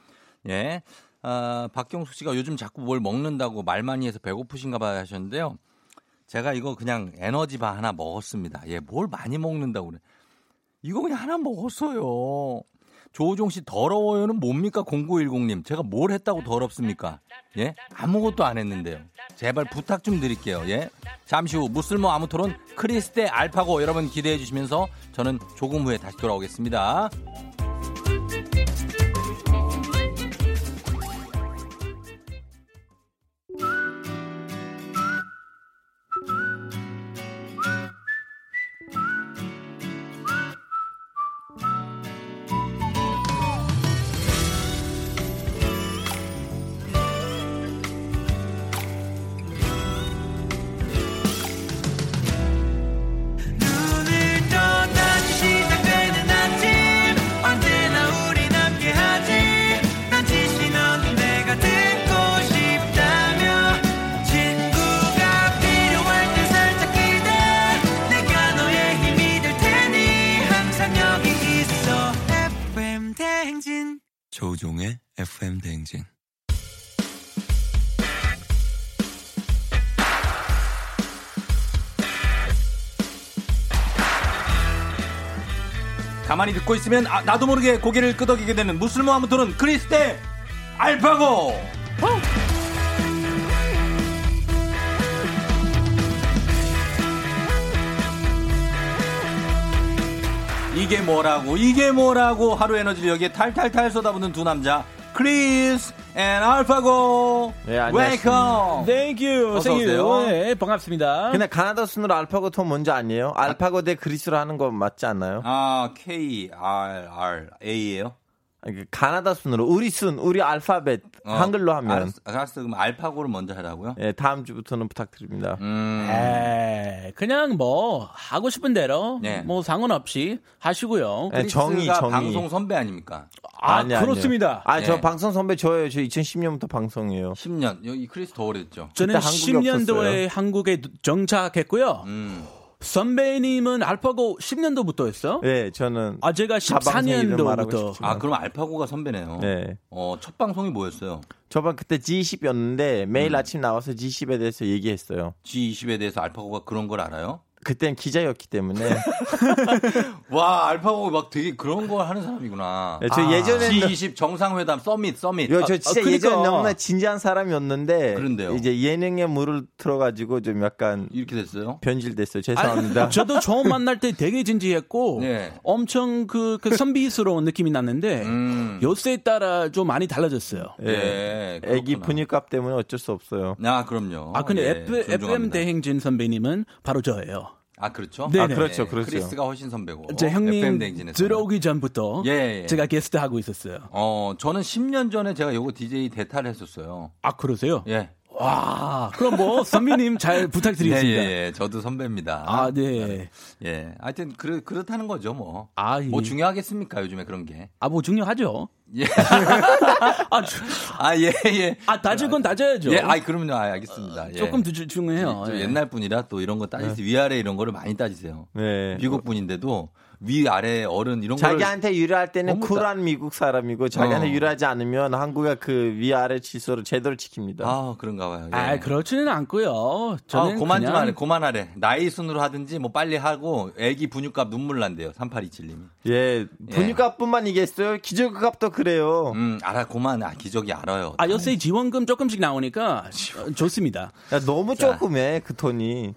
예. 아, 박경숙 씨가 요즘 자꾸 뭘 먹는다고 말 많이 해서 배고프신가 봐요 하셨는데요. 제가 이거 그냥 에너지바 하나 먹었습니다. 예, 뭘 많이 먹는다고 그래. 이거 그냥 하나 먹었어요. 조우종 씨 더러워요는 뭡니까 0910님. 제가 뭘 했다고 더럽습니까? 예? 아무것도 안 했는데요. 제발 부탁 좀 드릴게요. 예? 잠시 후 무슬모 아무 토론 크리스테 알파고 여러분 기대해 주시면서 저는 조금 후에 다시 돌아오겠습니다.
듣고
있으면 아, 나도 모르게 고개를 끄덕이게 되는 무슬모 아무 토론 크리스테 알파고. 이게 뭐라고 이게 뭐라고 하루 에너지를 여기에 탈탈탈 쏟아붓는 두 남자 크리스 앤 알파고
네.
웨이컴
Thank you.
어서
Thank you. 네, 반갑습니다. 근데 가나다 순으로 알파고 톤 뭔지 아니에요? 알파고 대 그리스로 하는 거 맞지 않나요?
아 K R R A예요
가나다 순으로 우리 순, 우리 알파벳
어,
한글로 하면
알았어, 알았어. 그럼 알파고를 먼저 하라고요?
예, 다음 주부터는 부탁드립니다.
음.
에이, 그냥 뭐 하고 싶은 대로
네.
뭐 상관없이 하시고요.
예, 정의,
크리스가
정의.
방송 선배 아닙니까?
아,
아니.
그렇습니다.
아, 저
예.
방송 선배 저예요. 저 2010년부터 방송이에요.
10년. 여기 크리스 더 오래됐죠.
저는
그때 한국에
10년도에
없었어요.
한국에 정착했고요.
음.
선배님은 알파고 10년도부터 했어?
예, 저는
아, 제가
다 방송 이름 말하고
14년도부터.
싶지만.
아, 그럼 알파고가 선배네요.
네.
어, 첫 방송이 뭐였어요?
저번 그때 G20이었는데 매일
음.
아침 나와서 G10에 대해서 얘기했어요.
G20에 대해서 알파고가 그런 걸 알아요?
그땐 기자였기 때문에
와, 알파고 막 되게 그런 걸 하는 사람이구나.
네, 저 예전에는-
G20 정상회담 서밋 서밋.
요, 저
아,
진짜
그러니까.
예전에 너무나 진지한 사람이었는데
그런데요.
이제 예능에 물을 틀어가지고 좀 약간
이렇게 됐어요?
변질됐어요. 죄송합니다.
아, 저도 처음 만날 때 되게 진지했고
네.
엄청 그, 그 선비스러운 느낌이 났는데
음.
요새에 따라 좀 많이 달라졌어요.
예.
애기
그렇구나.
분유값 때문에 어쩔 수 없어요.
아, 그럼요.
아 근데
예,
F, FM
존중합니다.
대행진 선배님은 바로 저예요.
아, 그렇죠?
네네.
아, 그렇죠, 그렇죠.
크리스가 훨씬 선배고.
제
FM
형님
대행진에서.
들어오기 전부터
예, 예.
제가 게스트 하고 있었어요.
어, 저는 10년 전에 제가 요거 DJ 대타를 했었어요.
아 그러세요?
예.
와 그럼 뭐 선배님 잘
예,
부탁드리겠습니다.
예, 예. 저도 선배입니다.
아 네.
예. 하여튼, 그렇, 그렇다는 거죠, 뭐.
아,
뭐
예.
중요하겠습니까, 요즘에 그런 게.
아, 뭐 중요하죠.
예.
아, 주-
아, 예, 예.
아 따질 건 따져야죠.
예, 아이, 그럼요. 아, 알겠습니다. 예.
조금 더 주- 중요해요.
좀
예.
옛날 분이라 또 이런 거 따지세요. 위아래 이런 거를 많이 따지세요.
네.
미국 분인데도 위아래 어른 이런 거를
자기한테 유리할 때는
너무
쿨한 미국 사람이고 자기한테
어.
유리하지 않으면 한국의 그 위아래 질서를 제대로 지킵니다.
아, 그런가 봐요. 예.
아, 그렇지는 않고요. 저는
아, 좀
그냥
하래. 그만하래. 나이 순으로 하든지 뭐 빨리 하고 애기 분유값 눈물 난대요. 3827님이.
예, 분유값뿐만 이겠어요. 기저값도 그래요.
음, 알아. 그만. 아, 기적이 알아요.
아, 요새 지원금 조금씩 나오니까 어, 좋습니다.
야, 너무 조금해 그 돈이.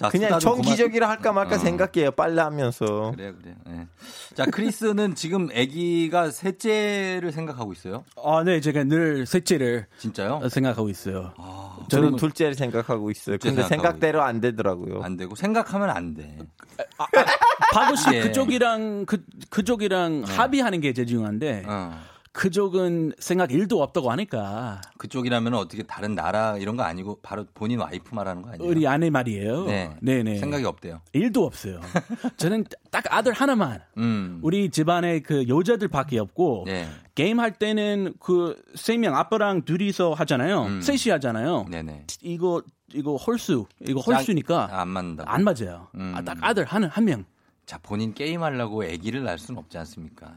자,
그냥
좀
정기적이라 할까 말까
어.
생각해요. 빨래 하면서.
그래 요, 그래요. 예. 자, 크리스는 지금 아기가 셋째를 생각하고 있어요.
아, 네, 제가 늘 셋째를
진짜요?
어, 생각하고 있어요.
저는
뭐-
둘째를 생각하고 있어요.
둘째
근데
생각하고
생각대로 안 되더라고요.
안 되고 생각하면 안 돼.
박우 씨
예.
그쪽이랑 그 그쪽이랑 합의하는 게 제일 중요한데
어.
그쪽은 생각 일도 없다고 하니까
그쪽이라면 어떻게 다른 나라 이런 거 아니고 바로 본인 와이프 말하는 거 아니에요?
우리 아내 말이에요.
네.
네네.
생각이 없대요.
일도 없어요. 저는 딱 아들 하나만.
음.
우리 집안에 그 여자들밖에 없고
네.
게임 할 때는 그 세 명 아빠랑 둘이서 하잖아요.
음.
셋이 하잖아요.
네네.
이거 이거 홀수 이거 홀수니까
안 맞는다.
안 맞아요.
음.
아, 딱 아들 하나 한 명.
자, 본인 게임하려고 아기를 낳을 수는 없지 않습니까?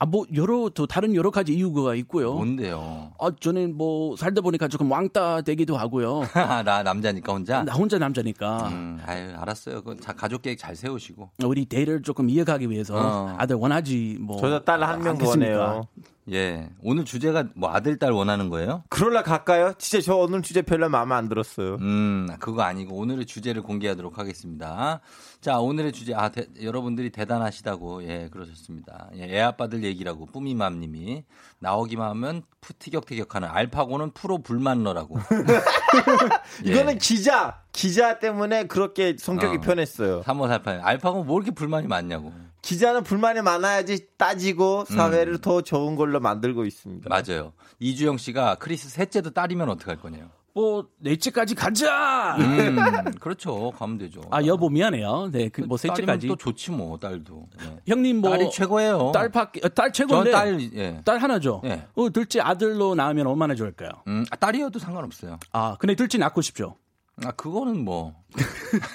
아 뭐 여러 또 다른 여러 가지 이유가 있고요.
뭔데요?
아 저는 뭐 살다 보니까 조금 왕따 되기도 하고요.
나 남자니까 혼자?
나 혼자 남자니까
음, 아유, 알았어요. 그 자, 가족 계획 잘 세우시고.
우리 대를 조금 이어가기 위해서
어.
아들 원하지 뭐.
저도 딸 한 명? 원해요.
예. 오늘 주제가 뭐 아들, 딸 원하는 거예요?
그럴라 갈까요? 진짜 저 오늘 주제 별로 마음에 안 들었어요.
음, 그거 아니고 오늘의 주제를 공개하도록 하겠습니다. 자, 오늘의 주제, 아, 대- 여러분들이 대단하시다고, 예, 그러셨습니다. 예, 애아빠들 얘기라고, 뿌미맘 님이. 나오기만 하면 푸 티격태격하는 알파고는 프로 불만러라고. 예.
이거는 기자, 기자 때문에 그렇게 성격이
어.
변했어요.
3548. 알파고 뭐 이렇게 불만이 많냐고.
기자는 불만이 많아야지 따지고 사회를 더 좋은 걸로 만들고 있습니다.
맞아요. 이주영 씨가 크리스 셋째도 딸이면 어떡할 거냐요.
뭐 넷째까지 가자.
음, 그렇죠. 가면 되죠.
아 여보 미안해요. 네, 그 뭐 셋째까지.
또 좋지 뭐, 딸도. 예.
형님 뭐
딸이 최고예요.
딸밖에 어, 딸 최고인데.
전 딸, 예.
딸 하나죠.
예.
어, 둘째 아들로 낳으면 얼마나 좋을까요?
음, 아, 딸이어도 상관없어요.
아, 근데 둘째 낳고 싶죠.
아, 그거는 뭐.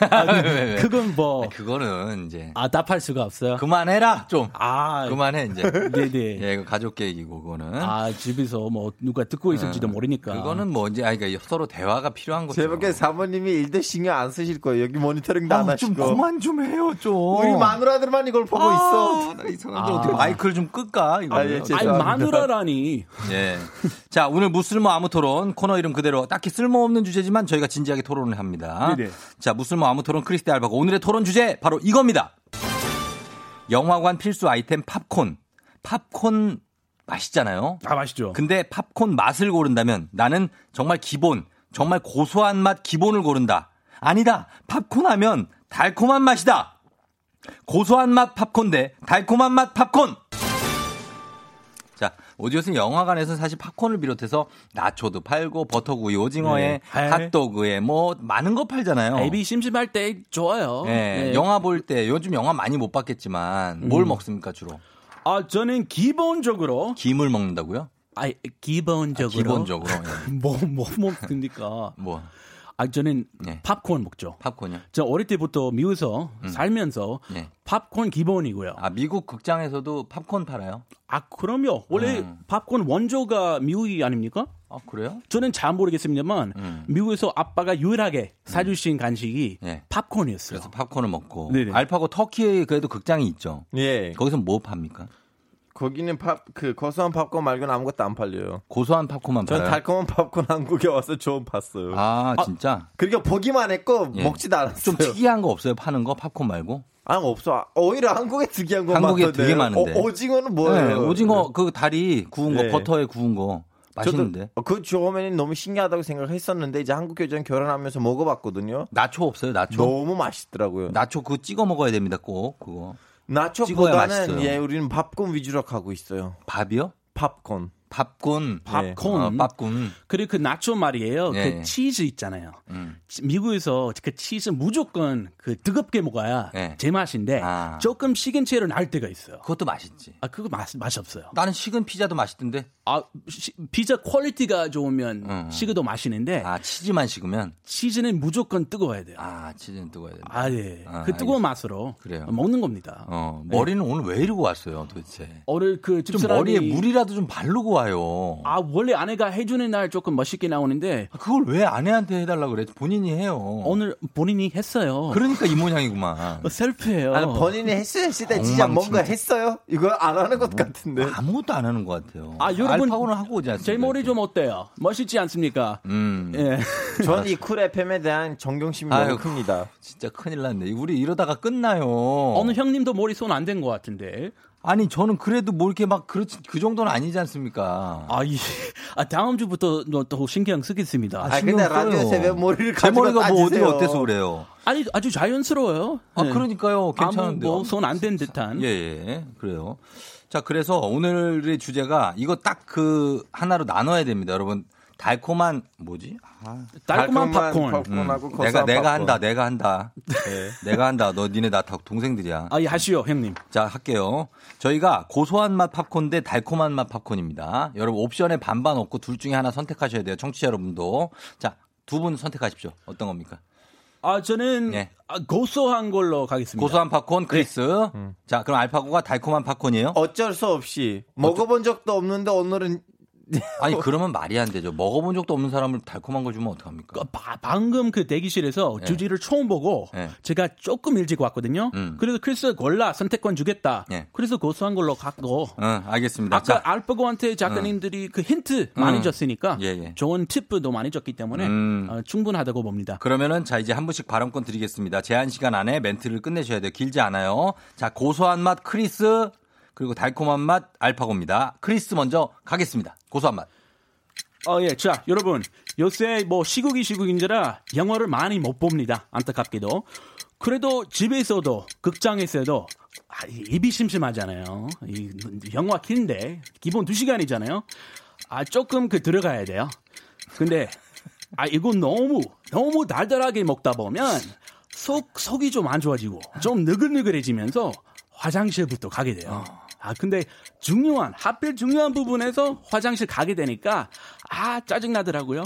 아,
왜, 왜, 왜?
그건 뭐.
아, 그거는 이제.
아, 답할 수가 없어요.
그만해라, 좀.
아,
그만해, 이제.
네네.
예, 이거 가족 계획이고, 그거는.
아, 집에서 뭐 누가 듣고 있을지도 모르니까.
그거는 뭐 이제, 아, 그러니까 서로 대화가 필요한 거죠.
제밖에 사모님이 일대 신경 안 쓰실 거예요. 여기 모니터링도 안
아,
하시고.
좀 그만 좀 해요, 좀.
우리 마누라들만 이걸 보고 있어.
나이 사람들 어떻게 마이크를 좀 끌까, 이거.
아, 예,
아니. 마누라라니.
예. 자, 오늘 무쓸모 아무 토론 코너 이름 그대로 딱히 쓸모없는 주제지만 저희가 진지하게 토론을 합니다.
네네.
자, 무쓸모 아무 토론 크리스티 알바고 오늘의 토론 주제 바로 이겁니다. 영화관 필수 아이템 팝콘. 팝콘 맛있잖아요.
아 맛있죠.
근데 팝콘 맛을 고른다면 나는 정말 기본, 정말 고소한 맛 기본을 고른다. 아니다. 팝콘 하면 달콤한 맛이다. 고소한 맛 팝콘 대 달콤한 맛 팝콘. 자, 오디오스는 영화관에서 사실 팝콘을 비롯해서 나초도 팔고 버터구이, 오징어에
네.
핫도그에 뭐 많은 거 팔잖아요.
애비 심심할 때 좋아요.
네,
네.
영화 볼 때 요즘 영화 많이 못 봤겠지만 뭘
음.
먹습니까 주로?
아 저는 기본적으로
김을 먹는다고요?
아 기본적으로
아, 기본적으로 예.
뭐뭐 먹습니까?
뭐
아 저는
예.
팝콘 먹죠.
팝콘이요?
저 어릴 때부터 미국에서
음.
살면서
예.
팝콘 기본이고요.
아 미국 극장에서도 팝콘 팔아요?
아 그럼요. 원래
음.
팝콘 원조가 미국이 아닙니까?
아 그래요?
저는 잘 모르겠습니다만
음.
미국에서 아빠가 유일하게 사주신 간식이
예.
팝콘이었어요.
그래서 팝콘을 먹고
네네.
알파고 터키에 그래도 극장이 있죠.
예.
거기서 뭐 팝니까?
거기는 팝, 그, 고소한 팝콘 말고는 아무것도 안 팔려요.
고소한 팝콘만
전
팔아요.
달콤한 팝콘 한국에 와서 처음 봤어요.
아 진짜?
그러니까 보기만 했고,
예.
먹지도 않았어요.
좀 특이한 거 없어요? 파는 거 팝콘 말고?
아, 없어. 오히려 한국에 특이한 거
한국에
많던데.
되게 많은데.
어, 오징어는 뭐예요?
네, 오징어 그 다리 구운 거
네.
버터에 구운 거 맛있는데.
그 처음에는 너무 신기하다고 생각했었는데 이제 한국 교장 결혼하면서 먹어봤거든요.
나초 없어요? 나초?
너무 맛있더라고요.
나초 그거 찍어 먹어야 됩니다. 꼭 그거.
나초보다는. 예, 우리는 팝콘 위주로 가고 있어요.
밥이요?
팝콘.
팝콘.
팝콘.
어, 팝콘.
그리고 그 나초 말이에요.
예,
그
예.
치즈 있잖아요.
음.
치- 미국에서 그 치즈 무조건 그 뜨겁게 먹어야
예.
제 맛인데
아.
조금 식은 채로 날 때가 있어요.
그것도 맛있지.
아 그거 맛 맛이 없어요.
나는 식은 피자도 맛있던데.
아 시- 피자 quality가 좋으면
음.
식어도 맛있는데
아 치즈만 식으면.
치즈는 무조건 뜨거워야 돼요.
아 치즈는 뜨거워야 된다.
아 예.
아,
그 뜨거운 맛으로
그래요.
먹는 겁니다.
어
네.
머리는 오늘 왜 이러고 왔어요 도대체?
오늘
그좀
집사람이
머리에 물이라도 좀 바르고 와요.
아 원래 아내가 해주는 날 조금 멋있게 나오는데
그걸 왜 아내한테 해달라 그래? 본인이 해요.
오늘 본인이 했어요.
그러니까 이 모양이구만.
어, 셀프예요.
아니, 본인이 했어야 했을 때 진짜 뭔가. 했어요? 이거 안 하는 것 같은데.
아무것도 안 하는 것 같아요.
아 여러분
알파고는 하고 오지 않습니까?
제 머리 좀 어때요? 멋있지 않습니까?
음.
예.
저는 이쿨 FM에 대한 존경심이
아유,
너무 큽니다.
진짜 큰일 났네. 우리 이러다가 끝나요.
어느 형님도 머리 손 안 댄 것 같은데.
아니 저는 그래도 뭐 이렇게 막 그렇지 그 정도는 아니지 않습니까?
아, 이, 아 다음 주부터 너또 신경 쓰겠습니다.
아, 근데 라디오에서 왜 머리를
제
가지고
머리가 뭐 어디? 어때서 그래요?
아니 아주 자연스러워요.
아
네.
그러니까요. 괜찮은데.
아무 뭐손 안 댄 듯한.
예, 예. 그래요. 자, 그래서 오늘의 주제가 이거 딱 그 하나로 나눠야 됩니다. 여러분. 달콤한 뭐지? 아,
달콤한 팝콘.
팝콘하고
음, 내가 내가
팝콘.
한다. 내가 한다. 내가 한다. 너 니네 다 동생들이야.
아, 예, 하시오, 형님.
자, 할게요. 저희가 고소한 맛 팝콘 대 달콤한 맛 팝콘입니다. 여러분 옵션에 반반 없고 둘 중에 하나 선택하셔야 돼요. 청취자 여러분도. 자, 두 분 선택하십시오. 어떤 겁니까?
아, 저는
네.
아, 고소한 걸로 가겠습니다.
고소한 팝콘 크리스. 자, 그럼 알파고가 달콤한 팝콘이에요?
어쩔 수 없이 먹어본 적도 없는데 오늘은
아니 그러면 말이 안 되죠. 먹어본 적도 없는 사람을 달콤한 걸 주면 어떡합니까?
바- 방금 그 대기실에서
네.
주제를 처음 보고
네.
제가 조금 일찍 왔거든요.
음.
그래서 크리스 골라 선택권 주겠다.
네.
그래서 고소한 걸로 갖고
응, 알겠습니다.
아까
자,
알파고한테 작가님들이 그 힌트 많이
음.
줬으니까
예, 예.
좋은 팁도 많이 줬기 때문에
음.
어, 충분하다고 봅니다.
그러면은 자 이제 한 분씩 발언권 드리겠습니다. 제한 시간 안에 멘트를 끝내셔야 돼요. 길지 않아요. 자, 고소한 맛 크리스 그리고 달콤한 맛 알파고입니다. 크리스 먼저 가겠습니다. 고소한 맛.
어, 예. 자, 여러분. 요새 뭐 시국이 시국인지라 영화를 많이 못 봅니다. 안타깝게도. 그래도 집에서도 극장에서도 아, 이- 입이 심심하잖아요. 이 영화 긴데 기본 2시간이잖아요. 아, 조금 그 들어가야 돼요. 근데 아, 이거 너무 너무 달달하게 먹다 보면 속 속이 좀 안 좋아지고 좀 느글느글해지면서 화장실부터 가게 돼요. 아, 근데 중요한, 하필 중요한 부분에서 화장실 가게 되니까, 아, 짜증나더라고요.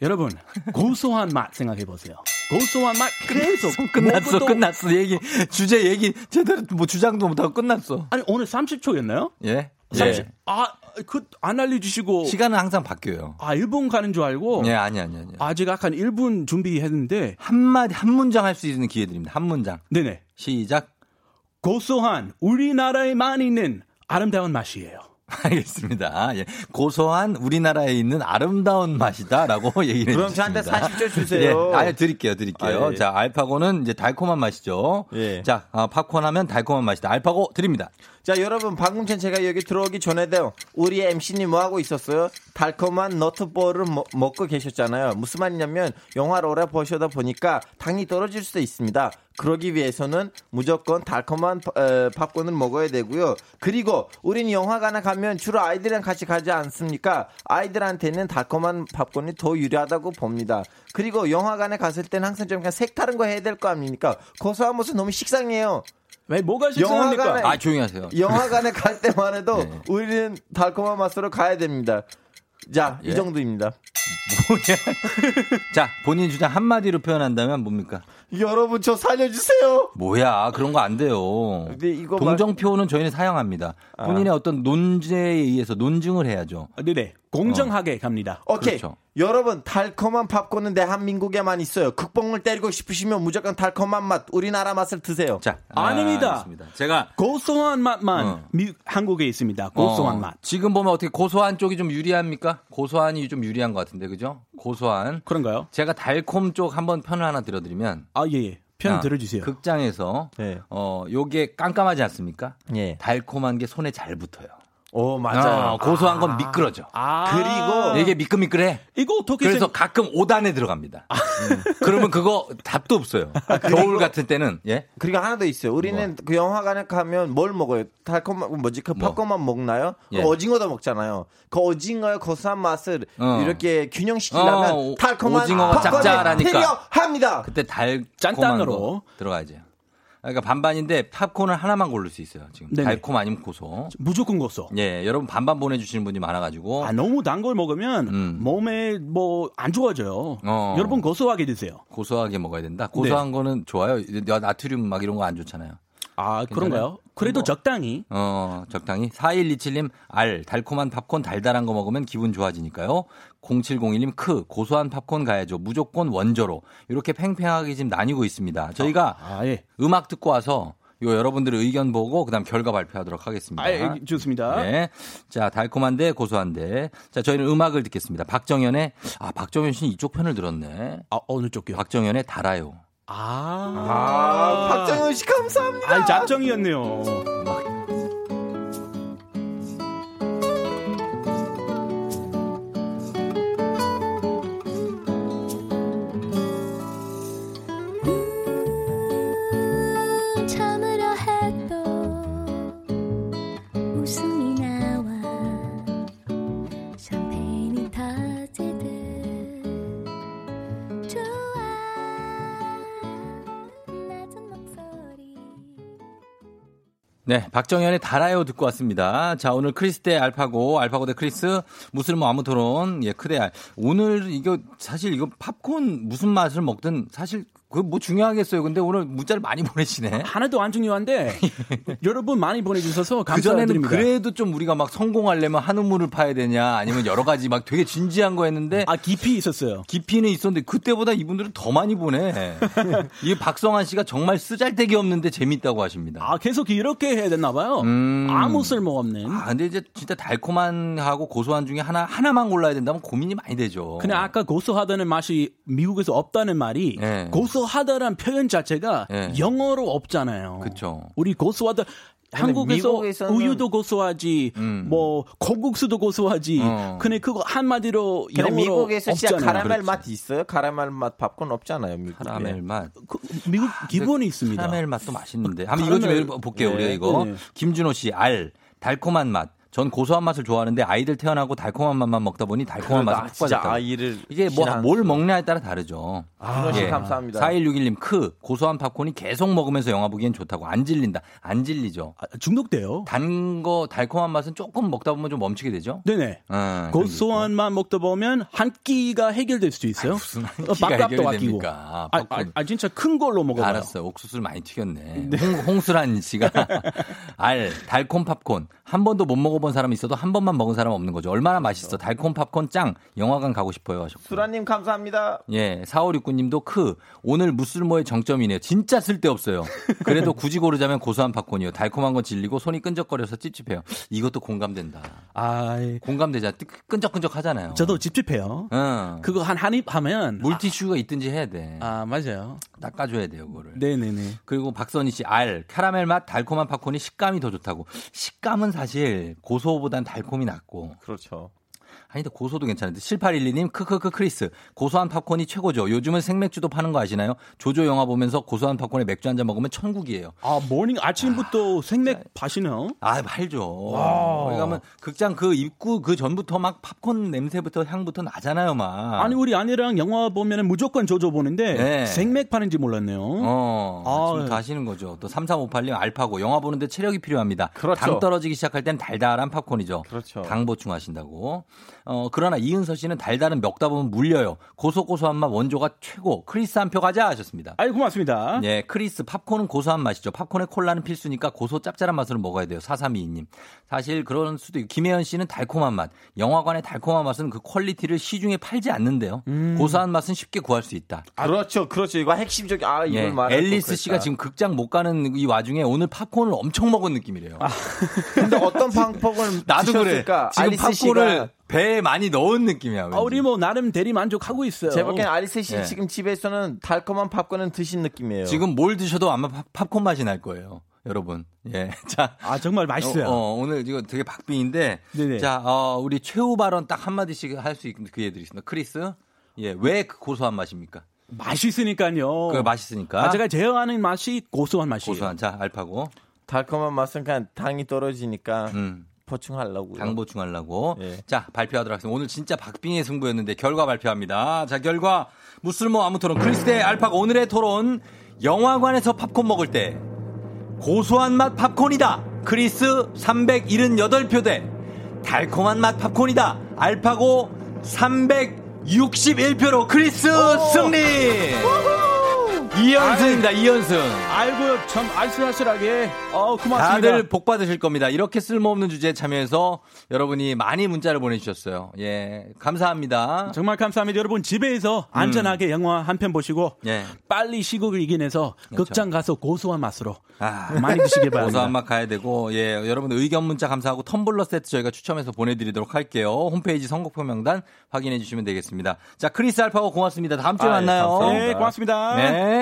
여러분, 고소한 맛 생각해 보세요. 고소한 맛 계속.
끝났어, 끝났어. 얘기 주제 얘기 제대로 뭐 주장도 못하고 끝났어.
아니, 오늘 30초였나요?
예.
30,
예.
아, 그, 안 알려주시고.
시간은 항상 바뀌어요.
아, 1분 가는 줄 알고.
예, 아니 아니 아니.
아, 제가 약간 1분 준비했는데.
한 마디 한 문장 할 수 있는 기회 드립니다. 한 문장.
네네.
시작.
고소한 우리나라에만 있는 아름다운 맛이에요.
알겠습니다. 예. 고소한 우리나라에 있는 아름다운 맛이다라고 얘기를
그럼
해주셨습니다.
저한테 40초 주세요.
예, 아예 드릴게요, 드릴게요.
아, 예.
자, 알파고는 이제 달콤한 맛이죠.
예.
자, 아, 팝콘 하면 달콤한 맛이다. 알파고 드립니다.
자, 여러분, 방금 전 제가 여기 들어오기 전에도 우리 MC님 뭐 하고 있었어요? 달콤한 너트볼을 먹- 먹고 계셨잖아요. 무슨 말이냐면, 영화를 오래 보셔다 보니까 당이 떨어질 수도 있습니다. 그러기 위해서는 무조건 달콤한 어, 팝콘을 먹어야 되고요. 그리고 우린 영화관에 가면 주로 아이들이랑 같이 가지 않습니까? 아이들한테는 달콤한 팝콘이 더 유리하다고 봅니다. 그리고 영화관에 갔을 때는 항상 좀 그냥 색다른 거 해야 될 거 아닙니까? 고소한 모습 너무 식상해요.
왜 뭐가
영화관에,
아 조용히 하세요.
영화관에 갈 때만 해도 우리는 달콤한 맛으로 가야 됩니다. 자,
예?
이 정도입니다.
자, 본인 주장 한마디로 표현한다면 뭡니까?
여러분 저 살려주세요.
뭐야, 그런 거 안 돼요.
근데 이거
동정표는 저희는 사용합니다.
아.
본인의 어떤 논제에 의해서 논증을 해야죠.
네네. 공정하게 갑니다.
오케이.
그렇죠.
여러분 달콤한 팝콘은 대한민국에만 있어요. 극봉을 때리고 싶으시면 무조건 달콤한 맛 우리나라 맛을 드세요.
자,
아닙니다.
알겠습니다. 제가
고소한 맛만
어.
미- 한국에 있습니다. 고소한
어,
맛.
지금 보면 어떻게 고소한 쪽이 좀 유리합니까? 고소한이 좀 유리한 것 같은데, 그죠? 고소한.
그런가요?
제가 달콤 쪽 한번 편을 하나 들어드리면.
아, 예, 예. 편
아,
들어주세요.
극장에서
네.
어 요게 깜깜하지 않습니까?
예.
달콤한 게 손에 잘 붙어요.
오 맞아요.
어, 고소한 건 미끄러져.
아.
그리고
이게 미끌미끌해.
이거 어떻게
그래서
생-
가끔 5단에 들어갑니다. 음. 그러면 그거 답도 없어요. 겨울 같은 때는 예.
그리고 하나 더 있어요. 우리는 그 영화관에 가면 뭘 먹어요? 달콤한 뭐지? 그
뭐?
팝콘만 먹나요? 그
예.
오징어도 먹잖아요. 그 오징어의 고소한 맛을
어.
이렇게 균형시키려면
어, 오-
달콤한
오징어가
팝콘이
짭짤하니까.
필요합니다.
그때. 거 들어가야죠. 그러니까 반반인데 팝콘을 하나만 고를 수 있어요. 지금
네네.
달콤 아니면 고소.
무조건 고소.
예, 여러분 반반 보내주시는 분이 많아가지고
아, 너무 단 걸 먹으면
음.
몸에 뭐 안 좋아져요.
어.
여러분 고소하게 드세요.
고소하게 먹어야 된다. 고소한
네.
거는 좋아요. 나트륨 막 이런 거 안 좋잖아요.
아, 그런가요? 그래도
뭐.
적당히.
어, 적당히. 4127님, 알, 달콤한 팝콘 달달한 거 먹으면 기분 좋아지니까요. 0701님, 크, 고소한 팝콘 가야죠. 무조건 원조로. 이렇게 팽팽하게 지금 나뉘고 있습니다. 저희가
아, 예.
음악 듣고 와서 요 여러분들의 의견 보고 그다음 결과 발표하도록 하겠습니다.
아, 예, 좋습니다.
네. 자, 달콤한데 고소한데. 자, 저희는 음악을 듣겠습니다. 박정현의 아, 박정현 씨는 이쪽 편을 들었네.
아, 어느 쪽이요?
박정현의 달아요.
아.
아, 박정현 씨 감사합니다.
아, 작정이었네요.
네, 박정현의 달아요 듣고 왔습니다. 자, 오늘 크리스 대 알파고, 알파고 대 크리스, 무쓸모 아무 토론, 예, 크대 알. 오늘 이거 사실 이거 팝콘 무슨 맛을 먹든 사실 그뭐 중요하겠어요. 근데 오늘 문자를 많이 보내시네.
하나도 안 중요한데 여러분 많이 보내주셔서 감사드립니다.
그래도 좀 우리가 막 성공하려면 한 우물을 파야 되냐 아니면 여러 가지 막 되게 진지한 거 했는데
아 깊이 있었어요.
깊이는 있었는데 그때보다 이분들은 더 많이 보내. 이 박성환 씨가 정말 쓰잘데기 없는데 재밌다고 하십니다.
아 계속 이렇게 해야 되나 봐요.
음.
아무 쓸모 없는.
아, 근데 이제 진짜 달콤한 하고 고소한 중에 하나 하나만 골라야 된다면 고민이 많이 되죠.
그냥 아까 고소하다는 맛이 미국에서 없다는 말이
예.
고소 하다란 표현 자체가
예.
영어로 없잖아요.
그렇죠.
우리 고소하다 한국에서
미국에서는-
우유도 고소하지,
음.
뭐 고국수도 고소하지.
어.
근데 그거 한마디로
근데
영어로
미국에서 진짜
없잖아요.
카라멜
그렇지.
맛 있어요? 카라멜 맛 팝콘 없잖아요. 미국에.
카라멜 맛.
그 미국 기본이 있습니다.
카라멜 맛도 맛있는데. 한번 이거 좀 볼게요.
네.
우리가 이거.
네.
김준호 씨, 알. 달콤한 맛. 전 고소한 맛을 좋아하는데 아이들 태어나고 달콤한 맛만 먹다 보니 달콤한 맛이
아,
푹
진짜
빠졌다.
아이를
이게 뭐 뭘 먹냐에 따라 다르죠.
준호 씨 감사합니다.
4161님 크 고소한 팝콘이 계속 먹으면서 영화 보기엔 좋다고 안 질린다. 안 질리죠.
아, 중독돼요.
단 거 달콤한 맛은 조금 먹다 보면 좀 멈추게 되죠.
네네.
어,
고소한 맛 먹다 보면 한 끼가 해결될 수도 있어요.
무슨 한
어,
끼가
밥값도 아끼고. 아, 아, 아, 진짜 큰 걸로 먹어요.
알았어요. 옥수수를 많이 튀겼네. 홍, 수란 씨가 알 달콤 팝콘 한 번도 못 먹어본 사람이 있어도 한 번만 먹은 사람 없는 거죠. 얼마나 맛있어. 달콤 팝콘 짱. 영화관 가고 싶어요 하셨고.
수라님 감사합니다.
예, 4569님도 크. 오늘 무술모의 정점이네요. 진짜 쓸데없어요. 그래도 굳이 고르자면 고소한 팝콘이요. 달콤한 건 질리고 손이 끈적거려서 찝찝해요. 이것도 공감된다.
아,
공감되자. 끈적끈적 하잖아요.
저도 찝찝해요.
응.
그거 한 한 입 하면
물티슈가 있든지 해야 돼.
아, 맞아요.
닦아줘야 돼요, 그거를.
네네네.
그리고 박선희 씨, 알, 카라멜 맛, 달콤한 팝콘이 식감이 더 좋다고. 식감은 사실 고소보단 달콤이 낫고.
그렇죠.
아니다 고소도 괜찮은데 7812님 크크크 크리스 고소한 팝콘이 최고죠. 요즘은 생맥주도 파는 거 아시나요? 조조 영화 보면서 고소한 팝콘에 맥주 한 잔 먹으면 천국이에요.
아 morning 아침부터 생맥 파시나요?
아 팔죠.
와.
거기 가면 극장 그 입구 그 전부터 막 팝콘 냄새부터 향부터 나잖아요, 막.
아니 우리 아내랑 영화 보면은 무조건 조조 보는데
네.
생맥 파는지 몰랐네요.
어,
아,
지금 가시는 거죠. 또 3358님 알파고 영화 보는데 체력이 필요합니다.
그렇죠.
당 떨어지기 시작할 땐 달달한 팝콘이죠.
그렇죠.
당 보충하신다고. 어, 그러나 이은서 씨는 달달은 먹다 보면 물려요. 고소고소한 맛 원조가 최고. 크리스 한 표 가자 하셨습니다.
아이 고맙습니다.
예, 크리스 팝콘은 고소한 맛이죠. 팝콘에 콜라는 필수니까 고소 짭짤한 맛으로 먹어야 돼요. 4322님. 사실 그런 수도 있고 김혜연 씨는 달콤한 맛. 영화관의 달콤한 맛은 그 quality를 시중에 팔지 않는데요.
음.
고소한 맛은 쉽게 구할 수 있다.
그렇죠, 그렇죠. 이거 핵심적인 아 이걸
예,
말할
앨리스
걸
씨가. 지금 극장 못 가는 이 와중에 오늘 팝콘을 엄청 먹은 느낌이래요.
근데 어떤 팝콘을
나도 그래. 지금 팝콘을 배에 많이 넣은 느낌이야.
아, 우리 뭐 나름 대리 만족하고 있어요.
제가 보기엔 알리스 씨
예.
지금 집에서는 달콤한 팝콘은 드신 느낌이에요.
지금 뭘 드셔도 아마 팝- 팝콘 맛이 날 거예요. 여러분. 예. 자.
아 정말 맛있어요.
어, 어, 오늘 이거 되게 박빙인데.
네네.
자, 어, 우리 최후 발언 딱 한 마디씩 할 수 있는 기회 드리겠습니다. 크리스. 예. 왜 그 고소한 맛입니까?
맛있으니까요.
그 맛있으니까.
아, 제가 좋아하는 맛이 고소한 맛이에요.
고소한. 자, 알파고.
달콤한 맛은 그냥 당이 떨어지니까
음.
보충하려고.
당 보충하려고.
예.
자, 발표하도록 하겠습니다. 오늘 진짜 박빙의 승부였는데 결과 발표합니다. 자, 결과 무쓸모 아무 토론 크리스 대 알파고 오늘의 토론 영화관에서 팝콘 먹을 때 고소한 맛 팝콘이다. 크리스 378표 대 달콤한 맛 팝콘이다. 알파고 361표로 크리스 승리. 이연승입니다. 이연승.
아이고 참 아슬아슬하게. 어 고맙습니다.
다들 복 받으실 겁니다. 이렇게 쓸모없는 주제에 참여해서 여러분이 많이 문자를 보내주셨어요. 예, 감사합니다.
정말 감사합니다. 여러분 집에서 안전하게 영화 한 편 보시고
음. 예.
빨리 시국을 이겨내서
그렇죠.
극장 가서 고소한 맛으로
아,
많이 드시길 바랍니다.
고소한 맛 가야 되고, 예, 여러분 의견 문자 감사하고 텀블러 세트 저희가 추첨해서 보내드리도록 할게요. 홈페이지 선곡표 명단 확인해 주시면 되겠습니다. 자, 크리스 알파고 고맙습니다. 다음 주에
아, 예,
만나요.
감사합니다.
네 고맙습니다.
네.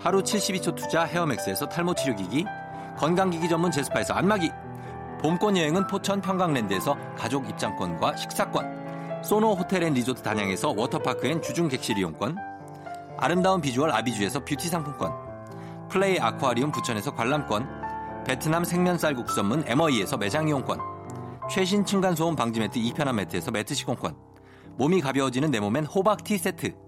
하루 72초 투자 헤어맥스에서 탈모 치료기기, 건강기기 전문 제스파에서 안마기, 봄꽃 여행은 포천 평강랜드에서 가족 입장권과 식사권, 소노 호텔 앤 리조트 단양에서 워터파크 and 주중 객실 이용권, 아름다운 비주얼 아비주에서 뷰티 상품권, 플레이 아쿠아리움 부천에서 관람권, 베트남 생면 쌀국수 전문 에머이에서 매장 이용권, 최신 층간소음 방지 매트 이편한 매트에서 매트 시공권, 몸이 가벼워지는 내 몸엔 호박 티 세트,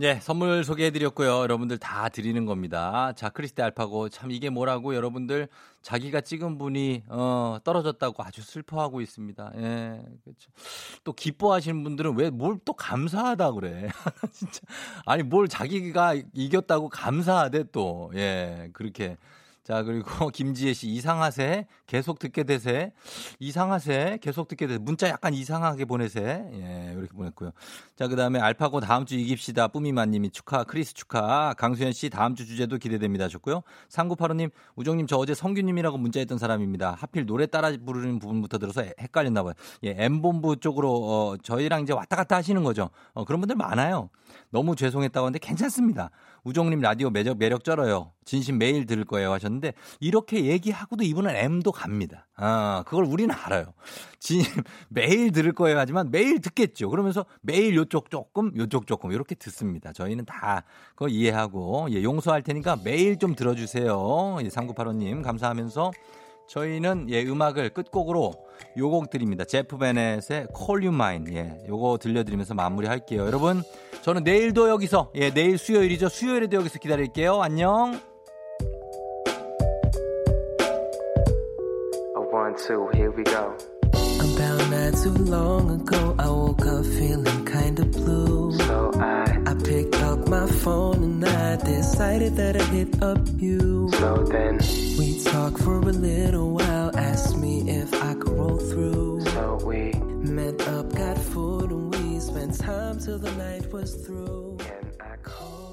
예, 선물 소개해드렸고요. 여러분들 다 드리는 겁니다. 자, 크리스티 알파고 참 이게 뭐라고 여러분들 자기가 찍은 분이 어, 떨어졌다고 아주 슬퍼하고 있습니다. 예, 그렇죠. 또 기뻐하시는 분들은 왜 뭘 또 감사하다 그래? 진짜 아니 뭘 자기가 이겼다고 감사하대 또 예, 그렇게 자, 그리고 김지혜 씨, 이상하세. 계속 듣게 되세. 이상하세. 계속 듣게 되세. 문자 약간 이상하게 보내세. 예, 이렇게 보냈고요. 자, 그 다음에 알파고 다음 주 이깁시다. 뿌미마님이 축하. 크리스 축하. 강수현 씨 다음 주 주제도 기대됩니다. 하셨고요. 3985님, 우정님 저 어제 성규님이라고 문자했던 사람입니다. 하필 노래 따라 부르는 부분부터 들어서 헷갈렸나 봐요. 예, M본부 쪽으로, 어, 저희랑 이제 왔다 갔다 하시는 거죠. 어, 그런 분들 많아요. 너무 죄송했다고 하는데 괜찮습니다. 우정님 라디오 매력, 매력 쩔어요. 진심 매일 들을 거예요 하셨는데 이렇게 얘기하고도 이분은 M도 갑니다. 아, 그걸 우리는 알아요. 진심 매일 들을 거예요 하지만 매일 듣겠죠. 그러면서 매일 요쪽 조금, 요쪽 조금 이렇게 듣습니다. 저희는 다 그거 이해하고 예, 용서할 테니까 매일 좀 들어주세요. 예, 3985님 감사하면서 저희는 예, 음악을 끝곡으로 요곡 드립니다. 제프 베넷의 Call You Mine. 예, 요거 들려드리면서 마무리할게요. 여러분, 저는 내일도 여기서, 예, 내일 수요일이죠. 수요일에도 여기서 기다릴게요. 안녕.
One, two,
not too long ago, I woke up feeling kinda blue.
So I,
I picked up my phone and I decided that I'd hit up you.
so then,
We talked for a little while, asked me if I could roll through.
so we,
Met up, got food, and we spent time till the night was through.
and I call.